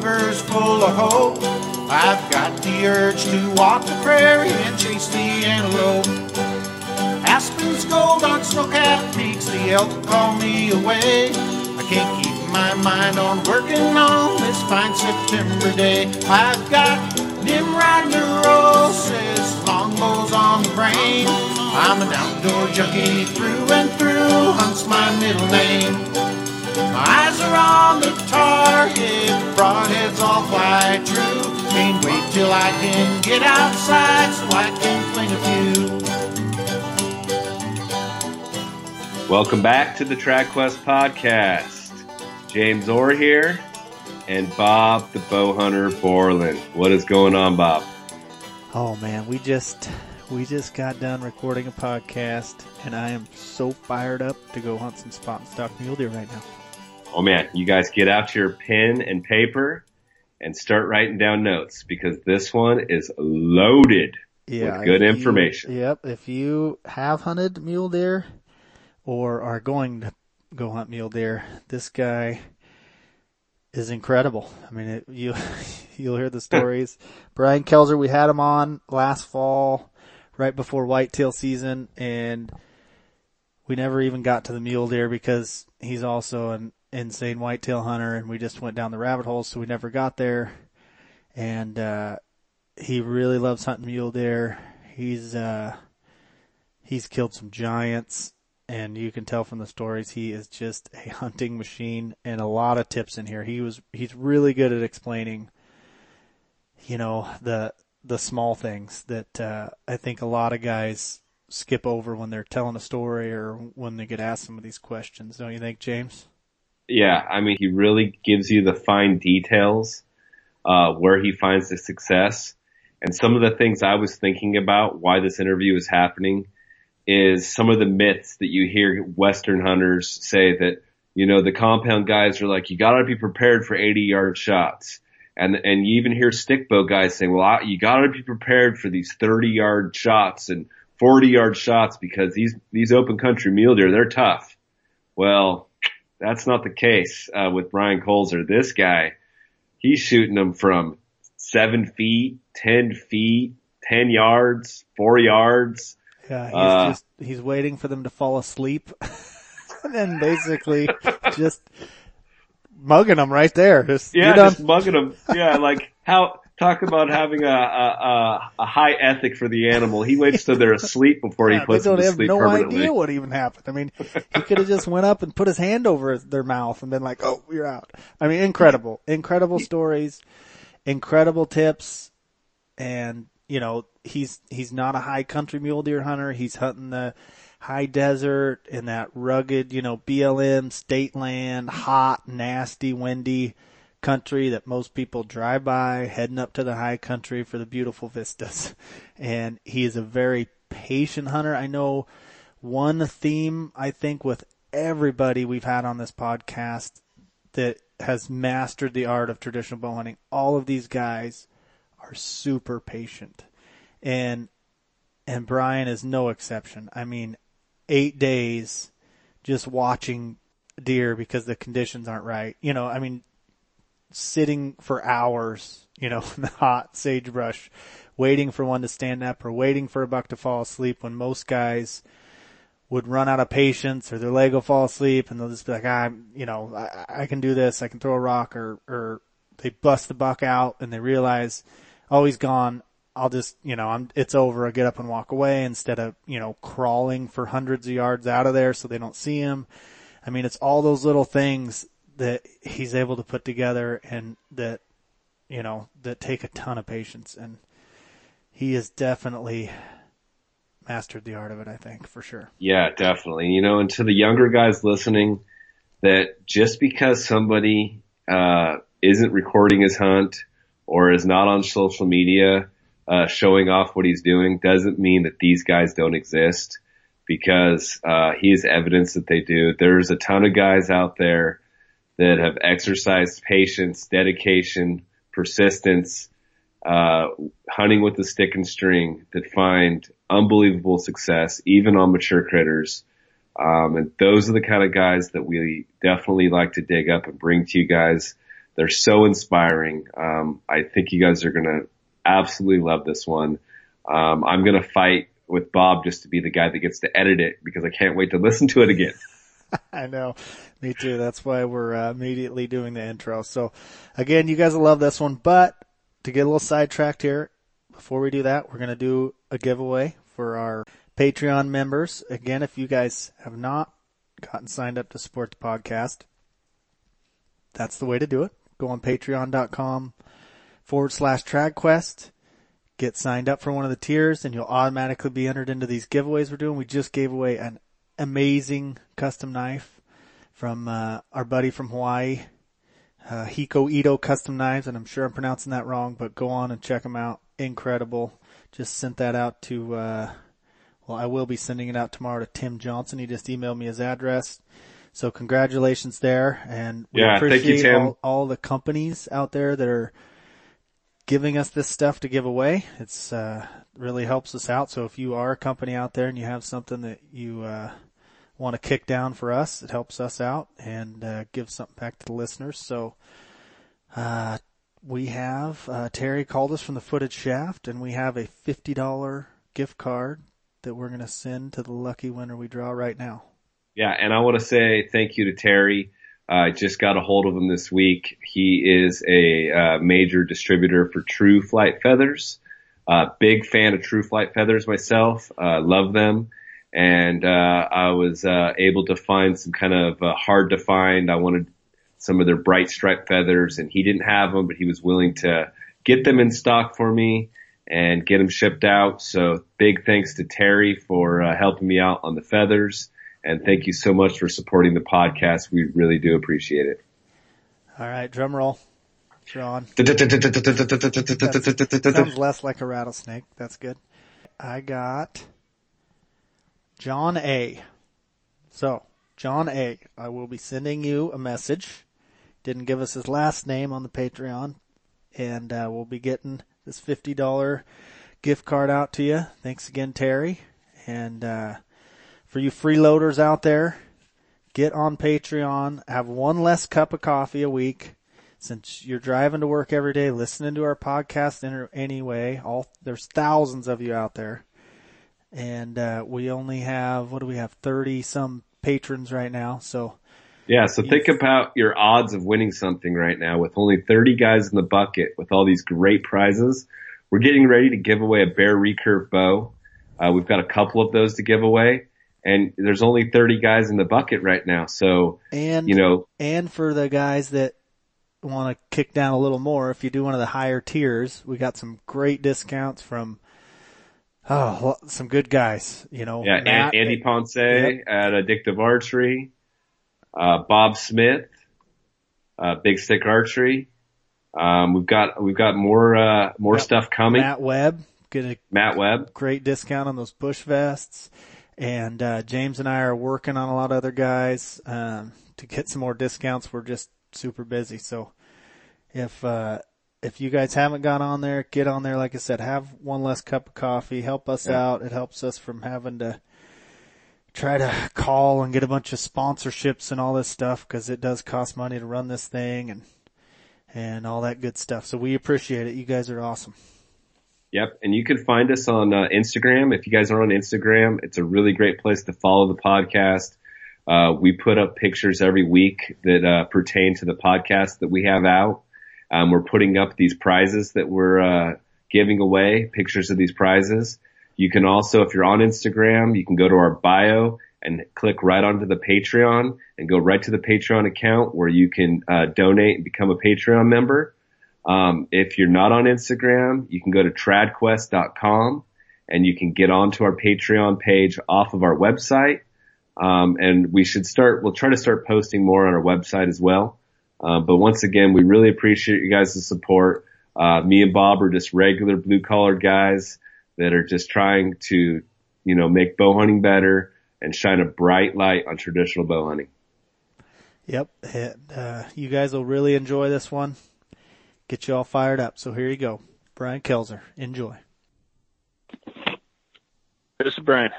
quiver's full of hope. I've got the urge to walk the prairie and chase the antelope. Aspens gold on snow-capped peaks, the elk call me away. I can't keep my mind on working on this fine September day. I've got Nimrod neurosis, longbows on the brain. I'm an outdoor junkie through and through, hunts my middle name. My eyes are on the target, broadheads all fly true. Can't wait till I can get outside so I can fling a few. Welcome back to the TradQuest podcast. James Orr here, and Bob the Bow Hunter Borland. What is going on, Bob? Oh man, we just we just got done recording a podcast, and I am so fired up to go hunt some spot and stock mule deer right now. Oh man, you guys get out your pen and paper and start writing down notes because this one is loaded yeah, with good information. You, yep, if you have hunted mule deer or are going to go hunt mule deer. This guy is incredible. I mean, it, you you'll hear the stories. Brian Kelzer, we had him on last fall, right before whitetail season, and we never even got to the mule deer because he's also an insane whitetail hunter, and we just went down the rabbit hole, so we never got there. And uh, he really loves hunting mule deer. He's uh, he's killed some giants and you can tell from the stories he is just a hunting machine and a lot of tips in here. He was he's really good at explaining you know the the small things that uh, I think a lot of guys skip over when they're telling a story or when they get asked some of these questions. Don't you think, James? Yeah, I mean he really gives you the fine details uh, where he finds the success and some of the things I was thinking about why this interview is happening is some of the myths that you hear Western hunters say that, you know, the compound guys are like, you gotta be prepared for 80 yard shots. And, and you even hear stick bow guys saying, well, I, you gotta be prepared for these 30 yard shots and 40 yard shots because these, these open country mule deer, they're tough. Well, that's not the case, uh, with Brian Kelzer. This guy, he's shooting them from seven feet, 10 feet, 10 yards, four yards. Yeah, he's uh, just he's waiting for them to fall asleep, and then basically just mugging them right there. Just, yeah, just mugging them. Yeah, like how talk about having a, a, a high ethic for the animal. He waits till they're asleep before yeah, he puts them to sleep no idea what even happened. I mean, he could have just went up and put his hand over their mouth and been like, "Oh, you're out." I mean, incredible, incredible stories, incredible tips, and you know, he's, he's not a high country mule deer hunter. He's hunting the high desert in that rugged, you know, BLM state land, hot, nasty, windy country that most people drive by, heading up to the high country for the beautiful vistas. And he is a very patient hunter. I know one theme I think with everybody we've had on this podcast that has mastered the art of traditional bow hunting. All of these guys are super patient. And and Brian is no exception. I mean, 8 days just watching deer because the conditions aren't right. You know, I mean sitting for hours, you know, in the hot sagebrush waiting for one to stand up or waiting for a buck to fall asleep when most guys would run out of patience or their leg will fall asleep and they'll just be like, ah, I'm, you know, I, I can do this. I can throw a rock or, or they bust the buck out and they realize oh, he's gone. I'll just, you know, I'm, it's over. I get up and walk away instead of, you know, crawling for hundreds of yards out of there so they don't see him. I mean, it's all those little things that he's able to put together and that, you know, that take a ton of patience and he has definitely mastered the art of it, I think, for sure. Yeah, definitely. You know, and to the younger guys listening, that just because somebody, uh, isn't recording his hunt or is not on social media uh, showing off what he's doing doesn't mean that these guys don't exist because uh, he is evidence that they do. There's a ton of guys out there that have exercised patience, dedication, persistence, uh, hunting with the stick and string that find unbelievable success, even on mature critters. Um, and those are the kind of guys that we definitely like to dig up and bring to you guys They're so inspiring. Um, I think you guys are going to absolutely love this one. Um, I'm going to fight with Bob just to be the guy that gets to edit it because I can't wait to listen to it again. I know. Me too. That's why we're uh, immediately doing the intro. So again, you guys will love this one, but to get a little sidetracked here, before we do that, we're going to do a giveaway for our Patreon members. Again, if you guys have not gotten signed up to support the podcast, that's the way to do it. Go on patreon.com forward slash TradQuest. Get signed up for one of the tiers and you'll automatically be entered into these giveaways we're doing. We just gave away an amazing custom knife from uh, our buddy from Hawaii, uh, Hiko Ito Custom Knives, and I'm sure I'm pronouncing that wrong, but go on and check them out. Incredible. Just sent that out to, uh, well, I will be sending it out tomorrow to Tim Johnson. He just emailed me his address. So congratulations there, and we Yeah, thank you, appreciate Tim. all, all the companies out there that are giving us this stuff to give away. It's uh, really helps us out. So if you are a company out there and you have something that you uh, want to kick down for us, it helps us out and uh, gives something back to the listeners. So uh, we have uh, Terry called us from the Footed Shaft, and we have a fifty dollar gift card that we're going to send to the lucky winner we draw right now. Yeah, and I want to say thank you to Terry. I just got a hold of him this week. He is a uh, major distributor for True Flight Feathers. Uh, big fan of True Flight Feathers myself. Uh, love them. And uh, I was uh, able to find some kind of uh, hard to find. I wanted some of their bright stripe feathers, and he didn't have them, but he was willing to get them in stock for me and get them shipped out. So big thanks to Terry for uh, helping me out on the feathers. And thank you so much for supporting the podcast. We really do appreciate it. All right, drum roll. Sean. Sounds less like a rattlesnake. That's good. I got John A. So, John A. I will be sending you a message. Didn't give us his last name on the Patreon. And uh, we'll be getting this $50 gift card out to you. Thanks again, Terry. And uh, for you freeloaders out there, get on Patreon. Have one less cup of coffee a week since you're driving to work every day, listening to our podcast anyway, all there's thousands of you out there, and uh, we only have what do we have thirty some patrons right now. So Yeah, so think about your odds of winning something right now with only 30 guys in the bucket with all these great prizes. We're getting ready to give away a Bear Recurve bow. Uh, we've got a couple of those to give away and there's only 30 guys in the bucket right now. So, and you know, and for the guys that want to kick down a little more, if you do one of the higher tiers, we got some great discounts from. Oh, some good guys, you know. yeah, Matt- An- Andy Ponce Yep. at Addictive Archery, uh, Bob Smith, uh, Big Stick Archery. Um, we've got, we've got more, uh, more Yep. stuff coming. Matt Webb, get a Matt Webb. great discount on those bush vests. And uh, James and I are working on a lot of other guys um, to get some more discounts. We're just super busy. So if uh, if you guys haven't got on there, get on there. Like I said, have one less cup of coffee. Help us Yeah. out. It helps us from having to try to call and get a bunch of sponsorships and all this stuff because it does cost money to run this thing and and all that good stuff. So we appreciate it. You guys are awesome. Yep. And you can find us on uh, Instagram. If you guys are on Instagram, it's a really great place to follow the podcast. Uh, we put up pictures every week that uh, pertain to the podcast that we have out. Um, we're putting up these prizes that we're uh, giving away, pictures of these prizes. You can also, if you're on Instagram, you can go to our bio and click right onto the Patreon and go right to the Patreon account where you can uh, donate and become a Patreon member. Um, if you're not on Instagram, you can go to tradquest.com and you can get onto our Patreon page off of our website. Um, and we should start, we'll try to start posting more on our website as well. Uh, but once again, we really appreciate you guys' support. Uh, me and Bob are just regular blue collar guys that are just trying to, you know, make bow hunting better and shine a bright light on traditional bow hunting. Yep. And, uh, you guys will really enjoy this one. Get you all fired up. So here you go. Brian Kelzer. Enjoy. This is Brian.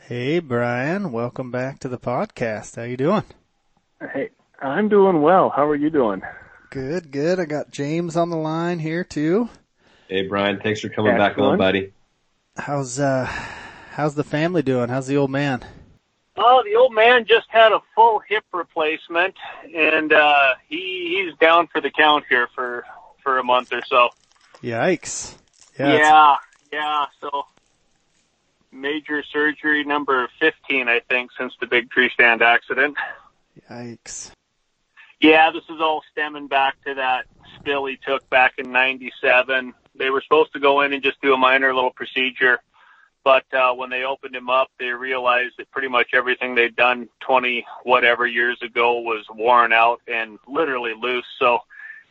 Hey Brian, welcome back to the podcast. How you doing? Hey, I'm doing well. How are you doing? Good, good. I got James on the line here too. Hey Brian, thanks for coming back on, buddy. How's uh how's the family doing? How's the old man? Oh, the old man just had a full hip replacement, and uh, he he's down for the count here for for a month or so. Yikes! Yeah, yeah. yeah so major surgery number fifteen, I think, since the big tree stand accident. Yikes! Yeah, this is all stemming back to that spill he took back in '97. They were supposed to go in and just do a minor little procedure but uh, when they opened him up, they realized that pretty much everything they'd done 20 whatever years ago was worn out and literally loose. So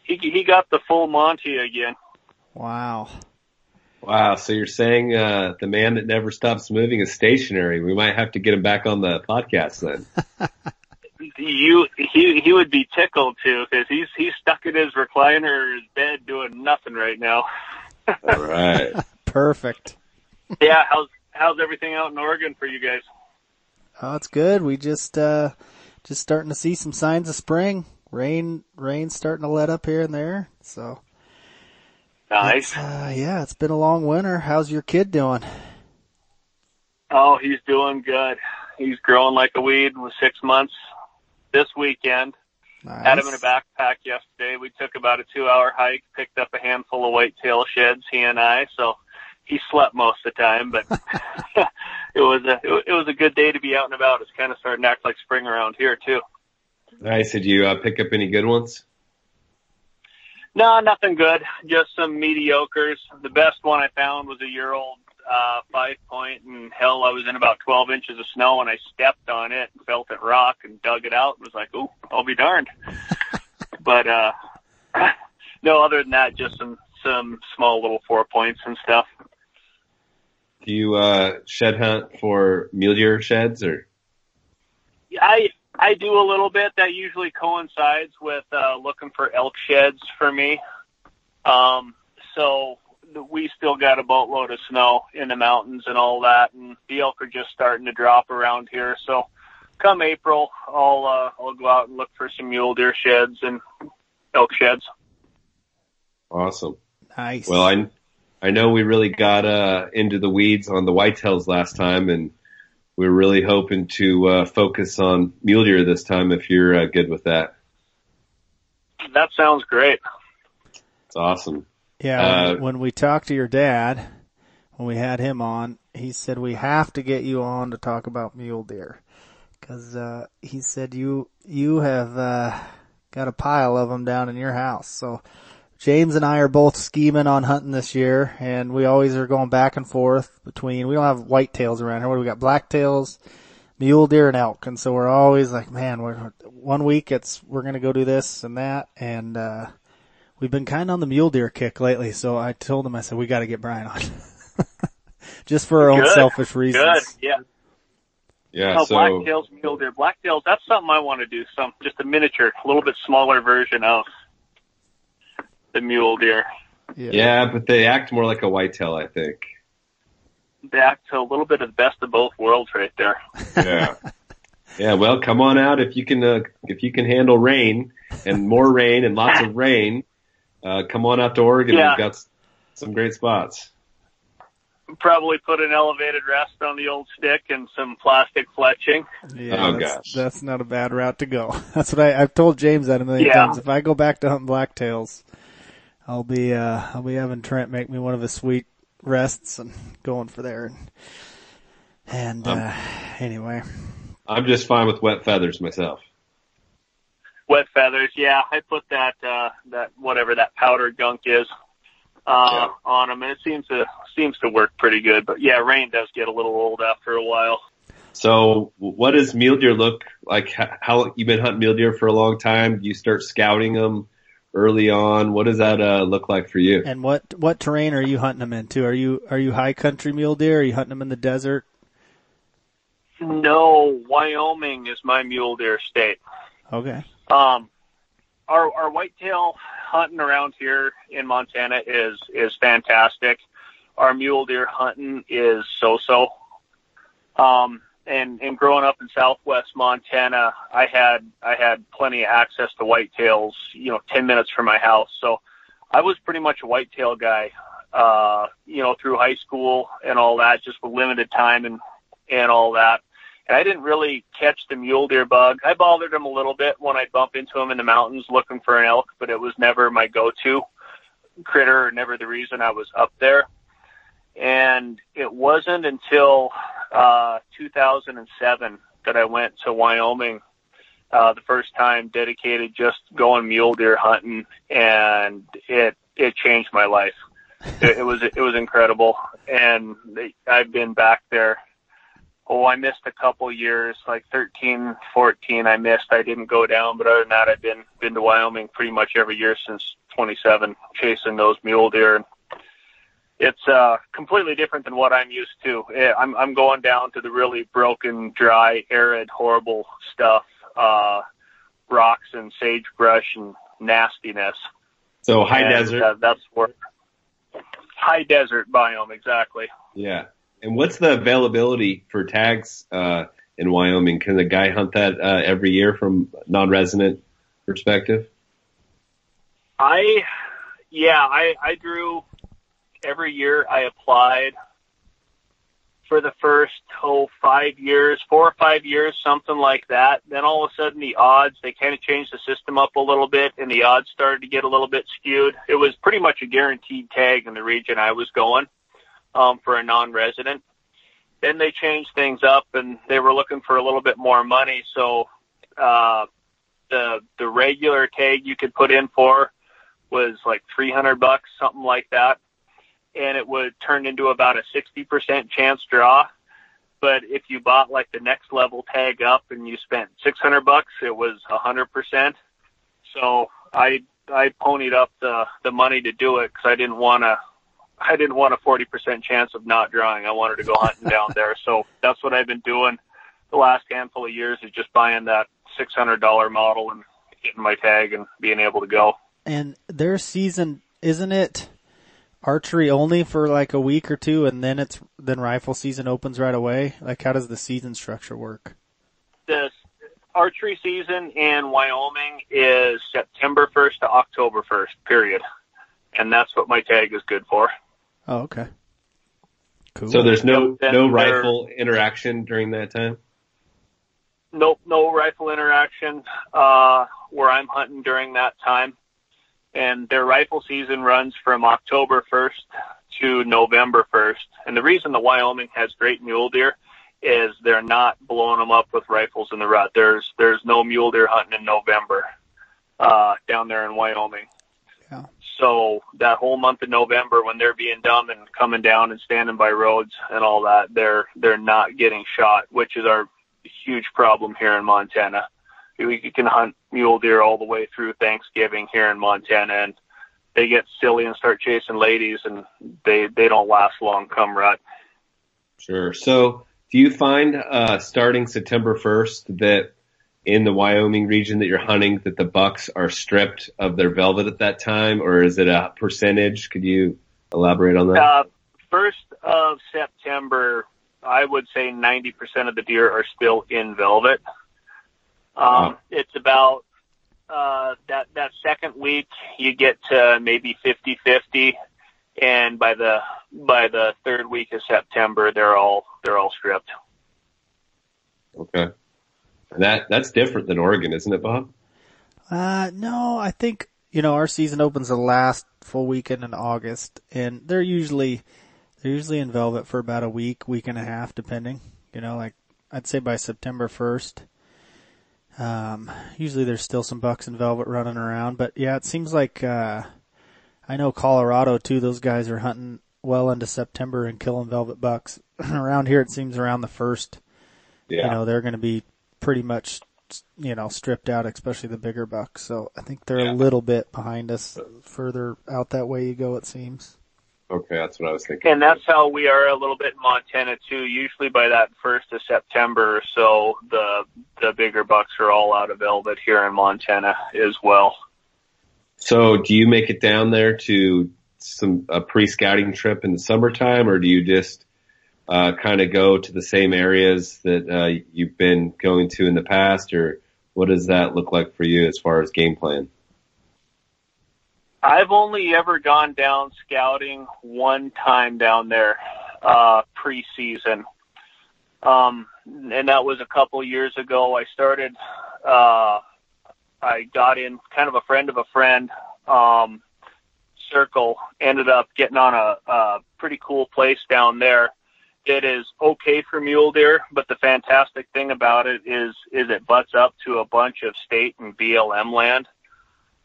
he he got the full Monty again. Wow. Wow. So you're saying uh, the man that never stops moving is stationary. We might have to get him back on the podcast then. you he he would be tickled too because he's he's stuck in his recliner or his bed doing nothing right now. All right. Perfect yeah, how's how's everything out in Oregon for you guys? Oh, it's good. We just uh just starting to see some signs of spring. Rain rain's starting to let up here and there. So Nice. Uh, yeah, it's been a long winter. How's your kid doing? Oh, he's doing good. He's growing like a weed with six months this weekend. Nice. Had him in a backpack yesterday. We took about a two hour hike, picked up a handful of whitetail sheds, he and I. So he slept most of the time, but it was a it was a good day to be out and about. It's kind of starting to act like spring around here too. Nice. Did you uh, pick up any good ones? No, nothing good. Just some mediocres. The best one I found was a year old uh, five point, and hell, I was in about 12 inches of snow, and I stepped on it, and felt it rock, and dug it out, and was like, "Ooh, I'll be darned." but uh, no, other than that, just some some small little four points and stuff. Do you uh, shed hunt for mule deer sheds or? I I do a little bit. That usually coincides with uh, looking for elk sheds for me. Um, so we still got a boatload of snow in the mountains and all that, and the elk are just starting to drop around here. So come April, I'll uh, I'll go out and look for some mule deer sheds and elk sheds. Awesome. Nice. Well, I I know we really got uh, into the weeds on the whitetails last time, and we're really hoping to uh, focus on mule deer this time. If you're uh, good with that, that sounds great. It's awesome. Yeah, uh, when we talked to your dad, when we had him on, he said we have to get you on to talk about mule deer, because uh, he said you you have uh, got a pile of them down in your house, so James and I are both scheming on hunting this year, and we always are going back and forth between. We don't have whitetails around here. What do we got? Blacktails, mule deer, and elk, and so we're always like, man, we're one week it's we're gonna go do this and that, and uh, we've been kind of on the mule deer kick lately. So I told him, I said, we got to get Brian on, just for our Good. own selfish reasons. Good, yeah. Yeah, oh, so blacktails, mule deer, blacktails. That's something I want to do. Some just a miniature, a little bit smaller version of the mule deer. Yeah. yeah, but they act more like a whitetail, I think. They act a little bit of the best of both worlds, right there. Yeah. yeah. Well, come on out if you can. Uh, if you can handle rain and more rain and lots of rain, uh, come on out to Oregon. Yeah. We've got some great spots. Probably put an elevated rest on the old stick and some plastic fletching. Yeah, oh that's, gosh, that's not a bad route to go. That's what I, I've told James that a million Yeah. times. If I go back to hunting blacktails, I'll be uh I'll be having Trent make me one of his sweet rests and going for there. And, and Um, uh anyway, I'm just fine with wet feathers myself. Wet feathers, yeah. I put that uh that whatever that powder gunk is uh Yeah. on them, and it seems to seems to work pretty good. But yeah, rain does get a little old after a while. So, what does mule deer look like? How, how you've been hunting mule deer for a long time? Do you start scouting them early on? What does that uh, look like for you? and what what terrain are you hunting them into? Are you are you high country mule deer? Are you hunting them in the desert? No, Wyoming is my mule deer state. Okay. Um, our our whitetail hunting around here in Montana is is fantastic. Our mule deer hunting is so so. Um, and and growing up in Southwest Montana, I had I had plenty of access to whitetails, you know, ten minutes from my house. So I was pretty much a whitetail guy, uh, you know, through high school and all that, just with limited time and and all that. And I didn't really catch the mule deer bug. I bothered them a little bit when I'd bump into them in the mountains looking for an elk, but it was never my go-to critter, never the reason I was up there. And it wasn't until uh, 2007 that I went to Wyoming uh, the first time, dedicated just going mule deer hunting, and it it changed my life. It, it was it was incredible, and I've been back there oh, I missed a couple years, like 13, 14. I missed. I didn't go down, but other than that, I've been been to Wyoming pretty much every year since 27, chasing those mule deer. It's uh, completely different than what I'm used to. I'm I'm going down to the really broken, dry, arid, horrible stuff, uh, rocks and sagebrush and nastiness. So high and, desert. Uh, that's where high desert biome exactly. Yeah. And what's the availability for tags uh, in Wyoming? Can the guy hunt that uh, every year from non-resident perspective? I, yeah, I, I drew every year. I applied for the first oh five years, four or five years, something like that. Then all of a sudden the odds they kind of changed the system up a little bit, and the odds started to get a little bit skewed. It was pretty much a guaranteed tag in the region I was going um, for a non-resident. Then they changed things up and they were looking for a little bit more money. So, uh, the, the regular tag you could put in for was like 300 bucks, something like that. And it would turn into about a 60% chance draw. But if you bought like the next level tag up and you spent 600 bucks, it was a 100%. So I, I ponied up the, the money to do it because I didn't want to I didn't want a 40% chance of not drawing. I wanted to go hunting down there. So that's what I've been doing the last handful of years is just buying that $600 model and getting my tag and being able to go. And their season, isn't it archery only for like a week or two and then it's, then rifle season opens right away? Like how does the season structure work? The archery season in Wyoming is September 1st to October 1st, period. And that's what my tag is good for. Oh, okay. Cool. So there's no no rifle interaction during that time. Nope, no rifle interaction uh, where I'm hunting during that time. And their rifle season runs from October 1st to November 1st. And the reason the Wyoming has great mule deer is they're not blowing them up with rifles in the rut. There's there's no mule deer hunting in November uh, down there in Wyoming. So that whole month of November, when they're being dumb and coming down and standing by roads and all that, they're they're not getting shot, which is our huge problem here in Montana. We can hunt mule deer all the way through Thanksgiving here in Montana, and they get silly and start chasing ladies, and they they don't last long come rut. Sure. So, do you find uh, starting September first that in the Wyoming region that you're hunting that the bucks are stripped of their velvet at that time, or is it a percentage? Could you elaborate on that? Uh, first of September, I would say 90% of the deer are still in velvet. Um, wow. It's about uh, that that second week you get to maybe 50-50, and by the by the third week of September, they're all they're all stripped. Okay. That that's different than Oregon, isn't it, Bob? Uh, no, I think you know our season opens the last full weekend in August, and they're usually they're usually in velvet for about a week, week and a half, depending. You know, like I'd say by September first. Um, usually there's still some bucks in velvet running around, but yeah, it seems like uh, I know Colorado too. Those guys are hunting well into September and killing velvet bucks. around here, it seems around the first. Yeah. You know, they're going to be pretty much you know stripped out, especially the bigger bucks. So I think they're yeah. a little bit behind us. Further out that way you go, it seems. Okay, that's what I was thinking. And that's how we are a little bit in Montana too. Usually by that first of September, so the the bigger bucks are all out of velvet here in Montana as well. So, do you make it down there to some a pre-scouting trip in the summertime, or do you just uh, kind of go to the same areas that uh, you've been going to in the past, or what does that look like for you as far as game plan? I've only ever gone down scouting one time down there uh, preseason, um, and that was a couple years ago. I started. Uh, I got in kind of a friend of a friend um, circle. Ended up getting on a, a pretty cool place down there it is okay for mule deer, but the fantastic thing about it is is it butts up to a bunch of state and BLM land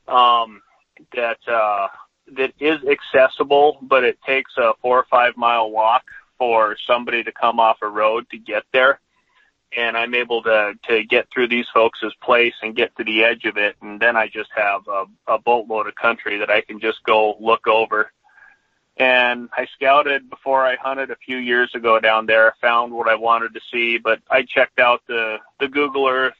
um, that uh, that is accessible, but it takes a four or five mile walk for somebody to come off a road to get there. And I'm able to to get through these folks' place and get to the edge of it, and then I just have a, a boatload of country that I can just go look over and I scouted before I hunted a few years ago down there, found what I wanted to see, but I checked out the, the Google Earth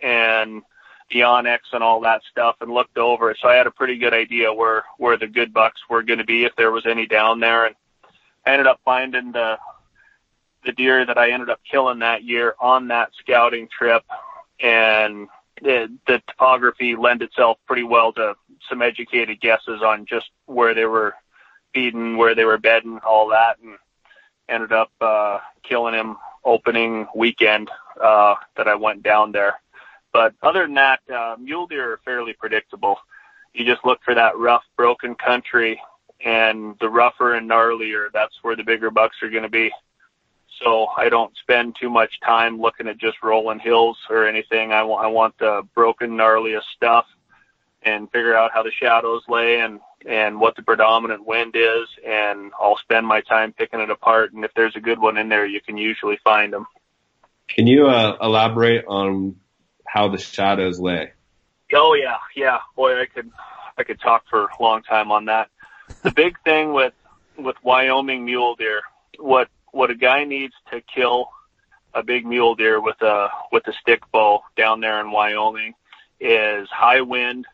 and the onX and all that stuff and looked over it. So I had a pretty good idea where, where the good bucks were going to be if there was any down there. And I ended up finding the, the deer that I ended up killing that year on that scouting trip. And the, the topography lent itself pretty well to some educated guesses on just where they were feeding, where they were bedding, all that, and ended up uh, killing him opening weekend uh, that I went down there. But other than that, uh, mule deer are fairly predictable. You just look for that rough, broken country, and the rougher and gnarlier, that's where the bigger bucks are going to be. So I don't spend too much time looking at just rolling hills or anything. I I want the broken, gnarliest stuff, and figure out how the shadows lay and and what the predominant wind is, and I'll spend my time picking it apart. And if there's a good one in there, you can usually find them. Can you uh, elaborate on how the shadows lay? Oh yeah, yeah. Boy, I could I could talk for a long time on that. The big thing with with Wyoming mule deer, what what a guy needs to kill a big mule deer with a with a stick bow down there in Wyoming is high wind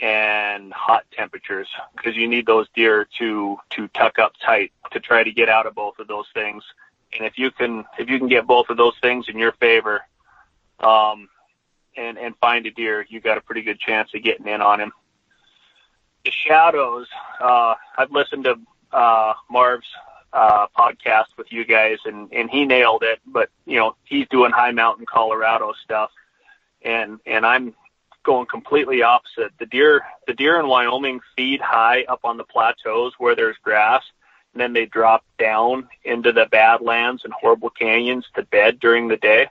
and hot temperatures because you need those deer to to tuck up tight to try to get out of both of those things. And if you can if you can get both of those things in your favor, um, and and find a deer, you got a pretty good chance of getting in on him. The shadows. Uh, I've listened to uh, Marv's uh, podcast with you guys, and and he nailed it. But you know he's doing high mountain Colorado stuff, and and I'm going completely opposite. The deer, the deer in Wyoming feed high up on the plateaus where there's grass, and then they drop down into the badlands and horrible canyons to bed during the day.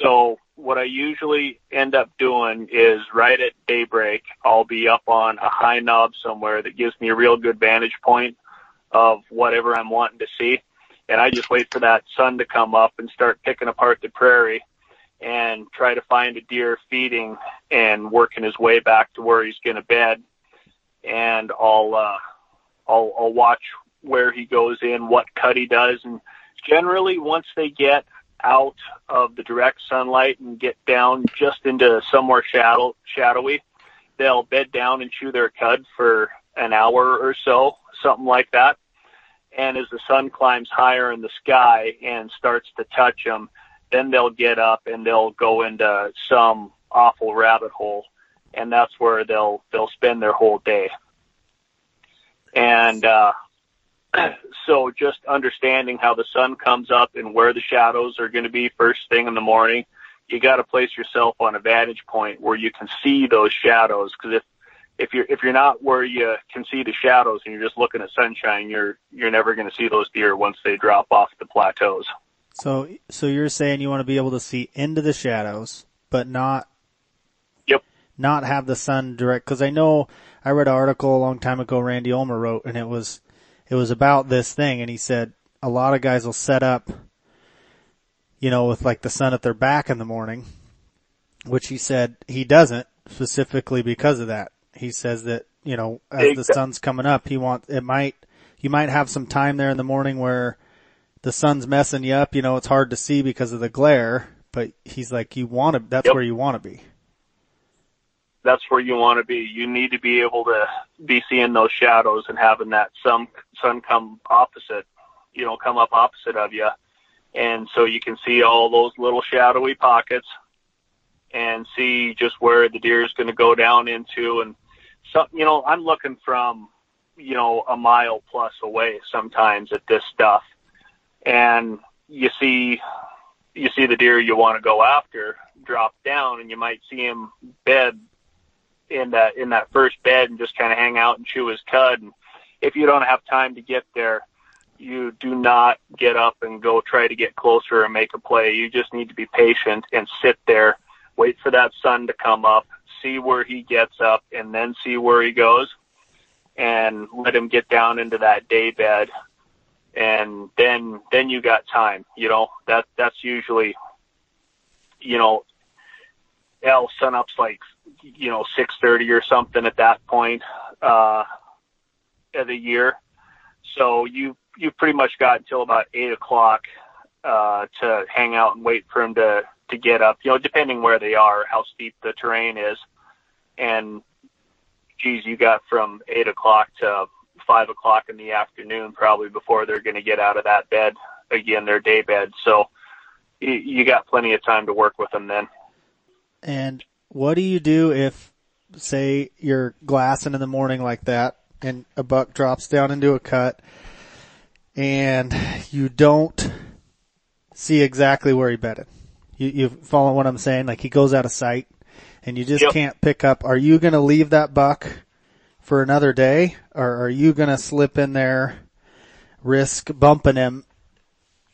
So what I usually end up doing is right at daybreak, I'll be up on a high knob somewhere that gives me a real good vantage point of whatever I'm wanting to see. And I just wait for that sun to come up and start picking apart the prairie and try to find a deer feeding and working his way back to where he's going to bed. And I'll, uh, I'll, I'll watch where he goes in, what cut he does. And generally once they get out of the direct sunlight and get down just into somewhere shadow, shadowy, they'll bed down and chew their cud for an hour or so, something like that. And as the sun climbs higher in the sky and starts to touch them, then they'll get up and they'll go into some awful rabbit hole and that's where they'll they'll spend their whole day. And uh so just understanding how the sun comes up and where the shadows are going to be first thing in the morning you got to place yourself on a vantage point where you can see those shadows because if if you're if you're not where you can see the shadows and you're just looking at sunshine you're you're never going to see those deer once they drop off the plateaus so, so you're saying you want to be able to see into the shadows, but not, yep, not have the sun direct. Cause I know I read an article a long time ago Randy Ulmer wrote and it was, it was about this thing and he said a lot of guys will set up, you know, with like the sun at their back in the morning, which he said he doesn't specifically because of that. He says that, you know, as the sun's coming up, he wants, it might, you might have some time there in the morning where the sun's messing you up, you know, it's hard to see because of the glare, but he's like, you want to, that's yep. where you want to be. That's where you want to be. You need to be able to be seeing those shadows and having that sun, sun come opposite. you know, come up opposite of you. And so you can see all those little shadowy pockets and see just where the deer is going to go down into. And so, you know, I'm looking from, you know, a mile plus away sometimes at this stuff. And you see, you see the deer you want to go after drop down and you might see him bed in that, in that first bed and just kind of hang out and chew his cud. And if you don't have time to get there, you do not get up and go try to get closer and make a play. You just need to be patient and sit there, wait for that sun to come up, see where he gets up, and then see where he goes, and let him get down into that day bed, and then then you got time. You know that that's usually, you know, L sunup's like you know six thirty or something at that point uh, of the year. So you you pretty much got until about eight o'clock uh, to hang out and wait for them to to get up. You know, depending where they are, how steep the terrain is, and geez, you got from eight o'clock to five o'clock in the afternoon probably before they're going to get out of that bed again, their day bed. So you, you got plenty of time to work with them then. And what do you do if, say, you're glassing in the morning like that, and a buck drops down into a cut? and you don't see exactly where he bedded. You, you follow what I'm saying? Like he goes out of sight and you just Yep. can't pick up. Are you going to leave that buck for another day or are you going to slip in there, risk bumping him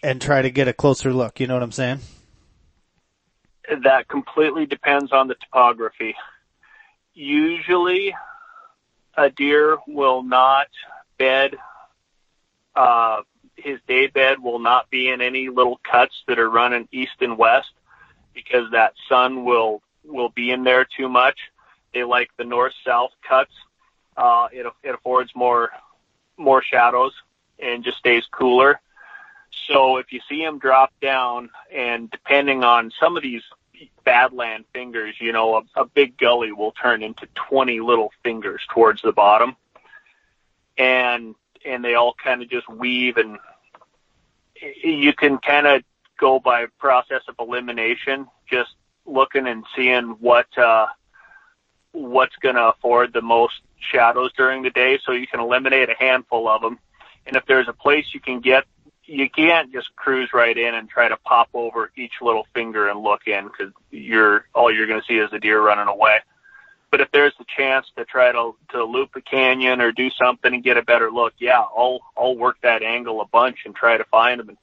and try to get a closer look? You know what I'm saying? That completely depends on the topography. Usually, a deer will not bed. Uh, his day bed will not be in any little cuts that are running east and west because that sun will will be in there too much. They like the north south cuts. Uh, it it affords more more shadows and just stays cooler. So if you see him drop down, and depending on some of these badland fingers, you know, a, a big gully will turn into 20 little fingers towards the bottom. And, and they all kind of just weave and you can kind of go by process of elimination, just looking and seeing what, uh, what's going to afford the most shadows during the day. So you can eliminate a handful of them. And if there's a place you can get you can't just cruise right in and try to pop over each little finger and look in because you're all you're going to see is a deer running away. But if there's a chance to try to to loop a canyon or do something and get a better look, yeah, I'll I'll work that angle a bunch and try to find them. And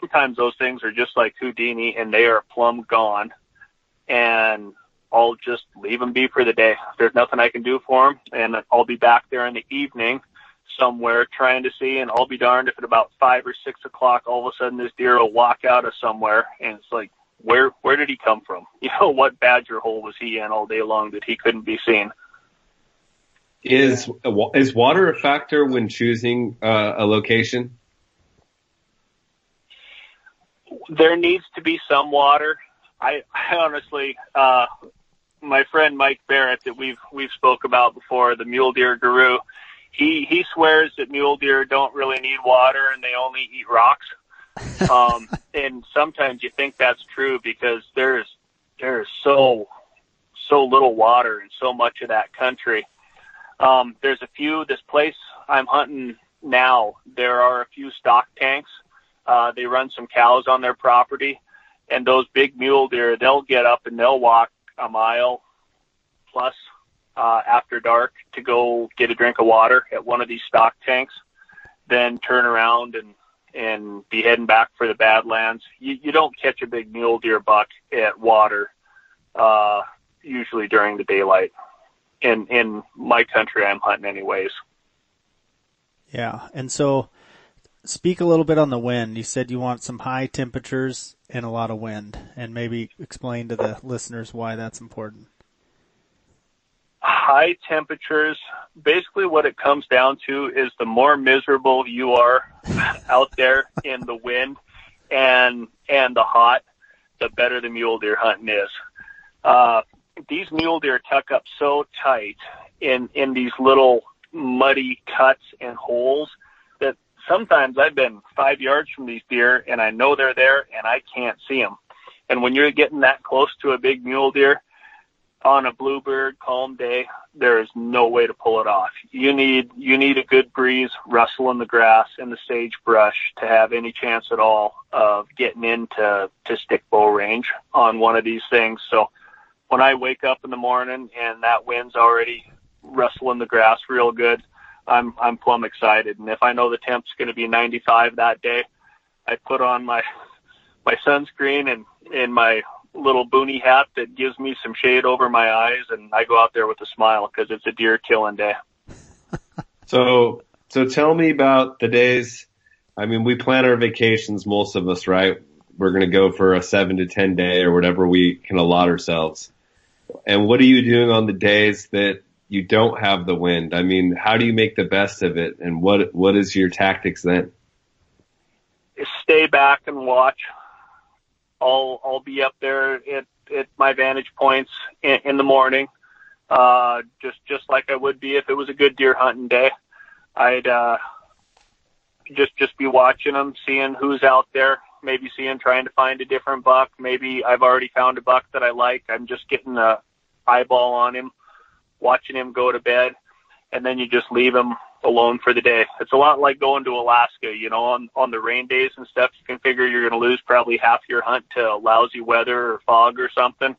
sometimes those things are just like Houdini and they are plumb gone, and I'll just leave them be for the day. There's nothing I can do for them, and I'll be back there in the evening somewhere trying to see, and I'll be darned if at about five or six o'clock, all of a sudden this deer will walk out of somewhere, and it's like, where where did he come from? You know, what badger hole was he in all day long that he couldn't be seen? Is is water a factor when choosing uh, a location? There needs to be some water. I, I honestly, uh, my friend Mike Barrett that we've we've spoke about before, the mule deer guru, he he swears that mule deer don't really need water and they only eat rocks. Um, and sometimes you think that's true because there's there's so so little water in so much of that country. Um, there's a few. This place I'm hunting now, there are a few stock tanks. Uh, they run some cows on their property, and those big mule deer, they'll get up and they'll walk a mile plus uh, after dark to go get a drink of water at one of these stock tanks, then turn around and and be heading back for the Badlands. You, you don't catch a big mule deer buck at water uh, usually during the daylight. In in my country, I'm hunting anyways. Yeah. And so speak a little bit on the wind. You said you want some high temperatures and a lot of wind and maybe explain to the listeners why that's important. high temperatures, basically what it comes down to is the more miserable you are out there in the wind and and the hot, the better the mule deer hunting is. Uh, these mule deer tuck up so tight in in these little muddy cuts and holes sometimes I've been five yards from these deer and I know they're there and I can't see them. And when you're getting that close to a big mule deer on a bluebird calm day, there is no way to pull it off. You need you need a good breeze, rustle in the grass and the sagebrush to have any chance at all of getting into to stick bow range on one of these things. So when I wake up in the morning and that wind's already rustling the grass real good, I'm I'm plumb excited. And if I know the temp's going to be 95 that day, I put on my my sunscreen and in my little boonie hat that gives me some shade over my eyes, and I go out there with a smile because it's a deer killing day. so, so tell me about the days. I mean, we plan our vacations, most of us, right? We're going to go for a seven to 10 day or whatever we can allot ourselves. And what are you doing on the days that you don't have the wind? I mean, how do you make the best of it? And what, what is your tactics then? Stay back and watch. I'll, I'll be up there at, at my vantage points in, in the morning. Uh, just, just like I would be if it was a good deer hunting day. I'd, uh, just, just be watching them, seeing who's out there, maybe seeing, trying to find a different buck. Maybe I've already found a buck that I like. I'm just getting a eyeball on him watching him go to bed, and then you just leave him alone for the day. It's a lot like going to Alaska, you know, on on the rain days and stuff. You can figure you're going to lose probably half your hunt to lousy weather or fog or something.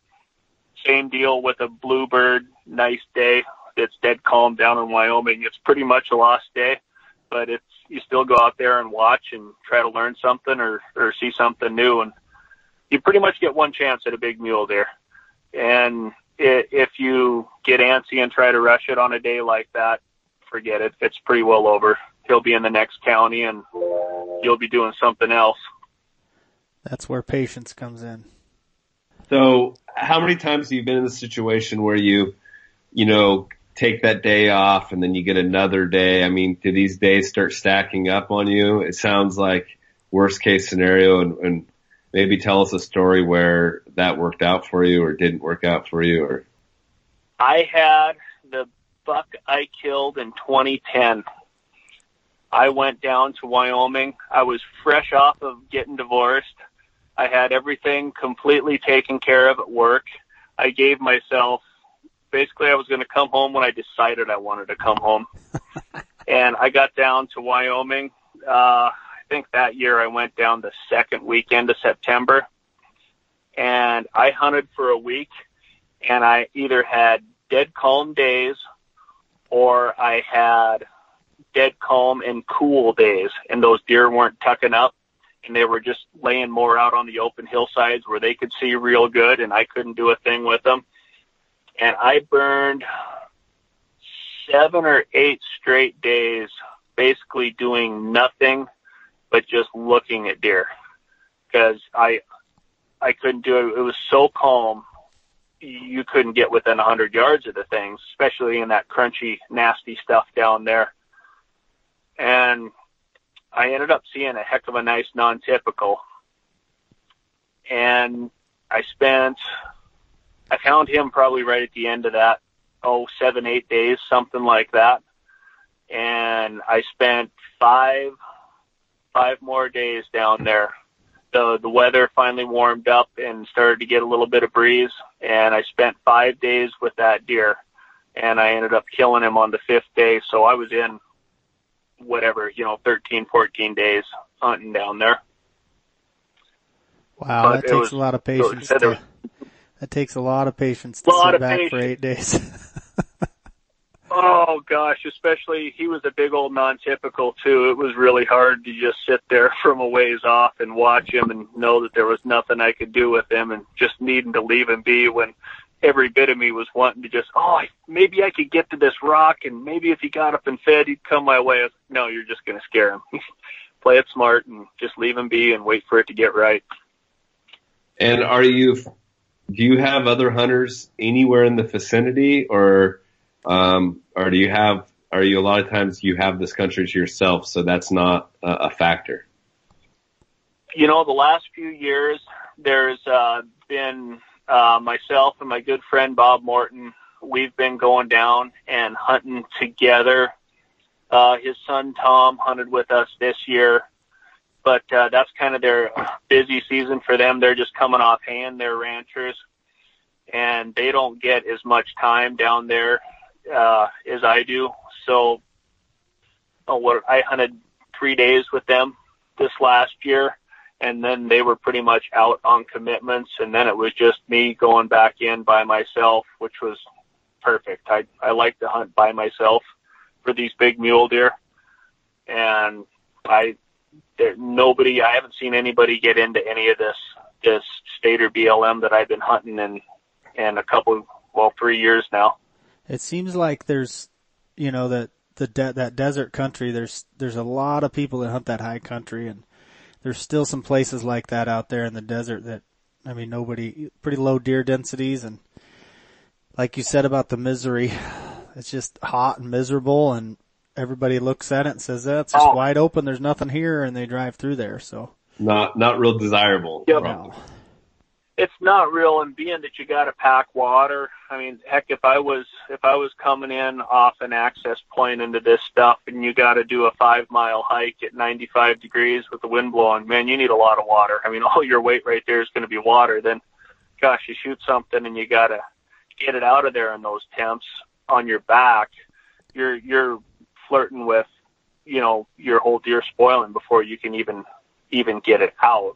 Same deal with a bluebird, nice day. It's dead calm down in Wyoming. It's pretty much a lost day, but it's you still go out there and watch and try to learn something or or see something new and you pretty much get one chance at a big mule deer. And if you get antsy and try to rush it on a day like that, forget it. It's pretty well over. He'll be in the next county and you'll be doing something else. That's where patience comes in. So how many times have you been in the situation where you, you know, take that day off and then you get another day? I mean, do these days start stacking up on you? It sounds like worst case scenario and, and maybe tell us a story where that worked out for you or didn't work out for you or I had the buck I killed in 2010. I went down to Wyoming. I was fresh off of getting divorced. I had everything completely taken care of at work. I gave myself basically I was going to come home when I decided I wanted to come home. and I got down to Wyoming uh think that year I went down the second weekend of September and I hunted for a week and I either had dead calm days or I had dead calm and cool days and those deer weren't tucking up and they were just laying more out on the open hillsides where they could see real good and I couldn't do a thing with them. And I burned seven or eight straight days basically doing nothing but just looking at deer because I I couldn't do it. It was so calm. You couldn't get within a hundred yards of the things, especially in that crunchy, nasty stuff down there. And I ended up seeing a heck of a nice non-typical. And I spent, I found him probably right at the end of that, oh, seven, eight days, something like that. And I spent five five more days down there. The the weather finally warmed up and started to get a little bit of breeze, and I spent five days with that deer, and I ended up killing him on the fifth day. So I was in whatever you know, thirteen, fourteen days hunting down there. Wow, but that takes was, a lot of patience. To, that takes a lot of patience to sit back patience. for eight days. Oh gosh, especially he was a big old non-typical too. It was really hard to just sit there from a ways off and watch him and know that there was nothing I could do with him and just needing to leave him be when every bit of me was wanting to just, oh, maybe I could get to this rock and maybe if he got up and fed, he'd come my way. Was, no, you're just going to scare him. Play it smart and just leave him be and wait for it to get right. And are you, do you have other hunters anywhere in the vicinity or, um, or do you have, are you a lot of times you have this country to yourself, so that's not a, a factor? You know, the last few years, there's uh, been uh, myself and my good friend Bob Morton. We've been going down and hunting together Uh, his son Tom hunted with us this year, but uh, that's kind of their busy season for them. They're just coming off hand. They're ranchers, and they don't get as much time down there uh, as I do. So, oh, what I hunted three days with them this last year, and then they were pretty much out on commitments, and then it was just me going back in by myself, which was perfect. I I like to hunt by myself for these big mule deer, and I there nobody I haven't seen anybody get into any of this this stater BLM that I've been hunting in in a couple well three years now. It seems like there's you know that the de- that desert country there's there's a lot of people that hunt that high country and there's still some places like that out there in the desert that I mean nobody pretty low deer densities and like you said about the misery it's just hot and miserable and everybody looks at it and says that's just Oh. wide open there's nothing here and they drive through there so Not not real desirable. Yep. no. It's not real and being that you got to pack water i mean heck if i was if i was coming in off an access point into this stuff and you got to do a five mile hike at 95 degrees with the wind blowing man you need a lot of water. I mean all your weight right there is going to be water. Then gosh you shoot something and you got to get it out of there in those temps on your back you're you're flirting with you know your whole deer spoiling before you can even even get it out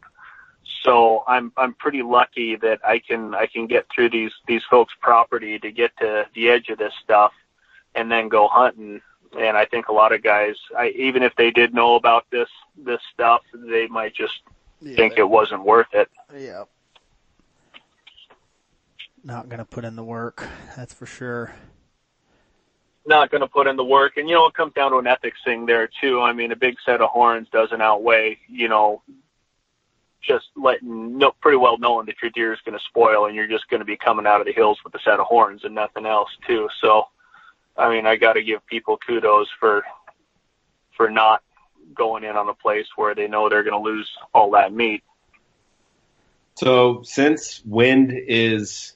so I'm I'm pretty lucky that I can I can get through these these folks' property to get to the edge of this stuff, and then go hunting. And I think a lot of guys, I, even if they did know about this this stuff, they might just think it wasn't worth it. yeah not gonna put in the work that's for sure Not going to put in the work, and you know it comes down to an ethics thing there too. I mean, a big set of horns doesn't outweigh you know just letting know pretty well knowing that your deer is going to spoil and you're just going to be coming out of the hills with a set of horns and nothing else too. So, I mean, I got to give people kudos for for not going in on a place where they know they're going to lose all that meat. So since wind is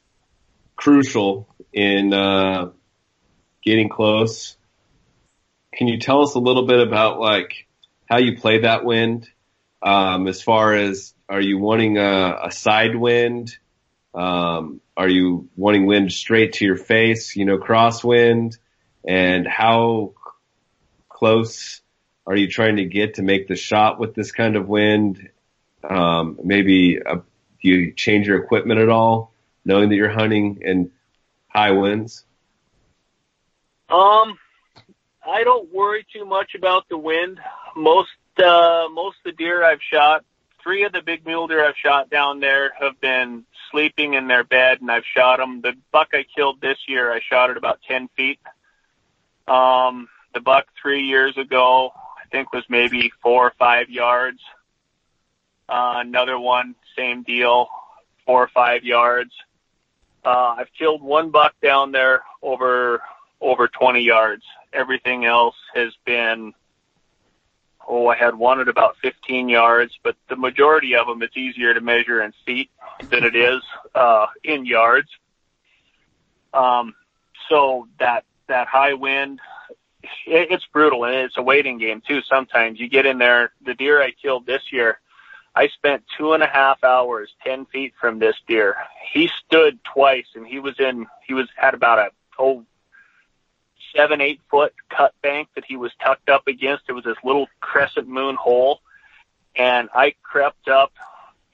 crucial in uh, getting close, can you tell us a little bit about like how you play that wind? Um, as far as are you wanting a, a side wind? Um, are you wanting wind straight to your face? You know, crosswind, and how close are you trying to get to make the shot with this kind of wind? Um, maybe a do you change your equipment at all, knowing that you're hunting in high winds? Um, I don't worry too much about the wind. Most uh, most of the deer I've shot, three of the big mule deer I've shot down there have been sleeping in their bed, and I've shot them. The buck I killed this year, I shot at about ten feet. Um, the buck three years ago, I think was maybe four or five yards. Uh, another one, same deal, four or five yards. Uh, I've killed one buck down there over over 20 yards. Everything else has been, oh, I had one at about 15 yards, but the majority of them, it's easier to measure in feet than it is uh, in yards. Um, so that that high wind, it, it's brutal, and it's a waiting game too. Sometimes you get in there. The deer I killed this year, I spent two and a half hours, 10 feet from this deer. He stood twice, and he was in. He was at about a oh seven, eight foot cut bank that he was tucked up against. It was this little crescent moon hole. And I crept up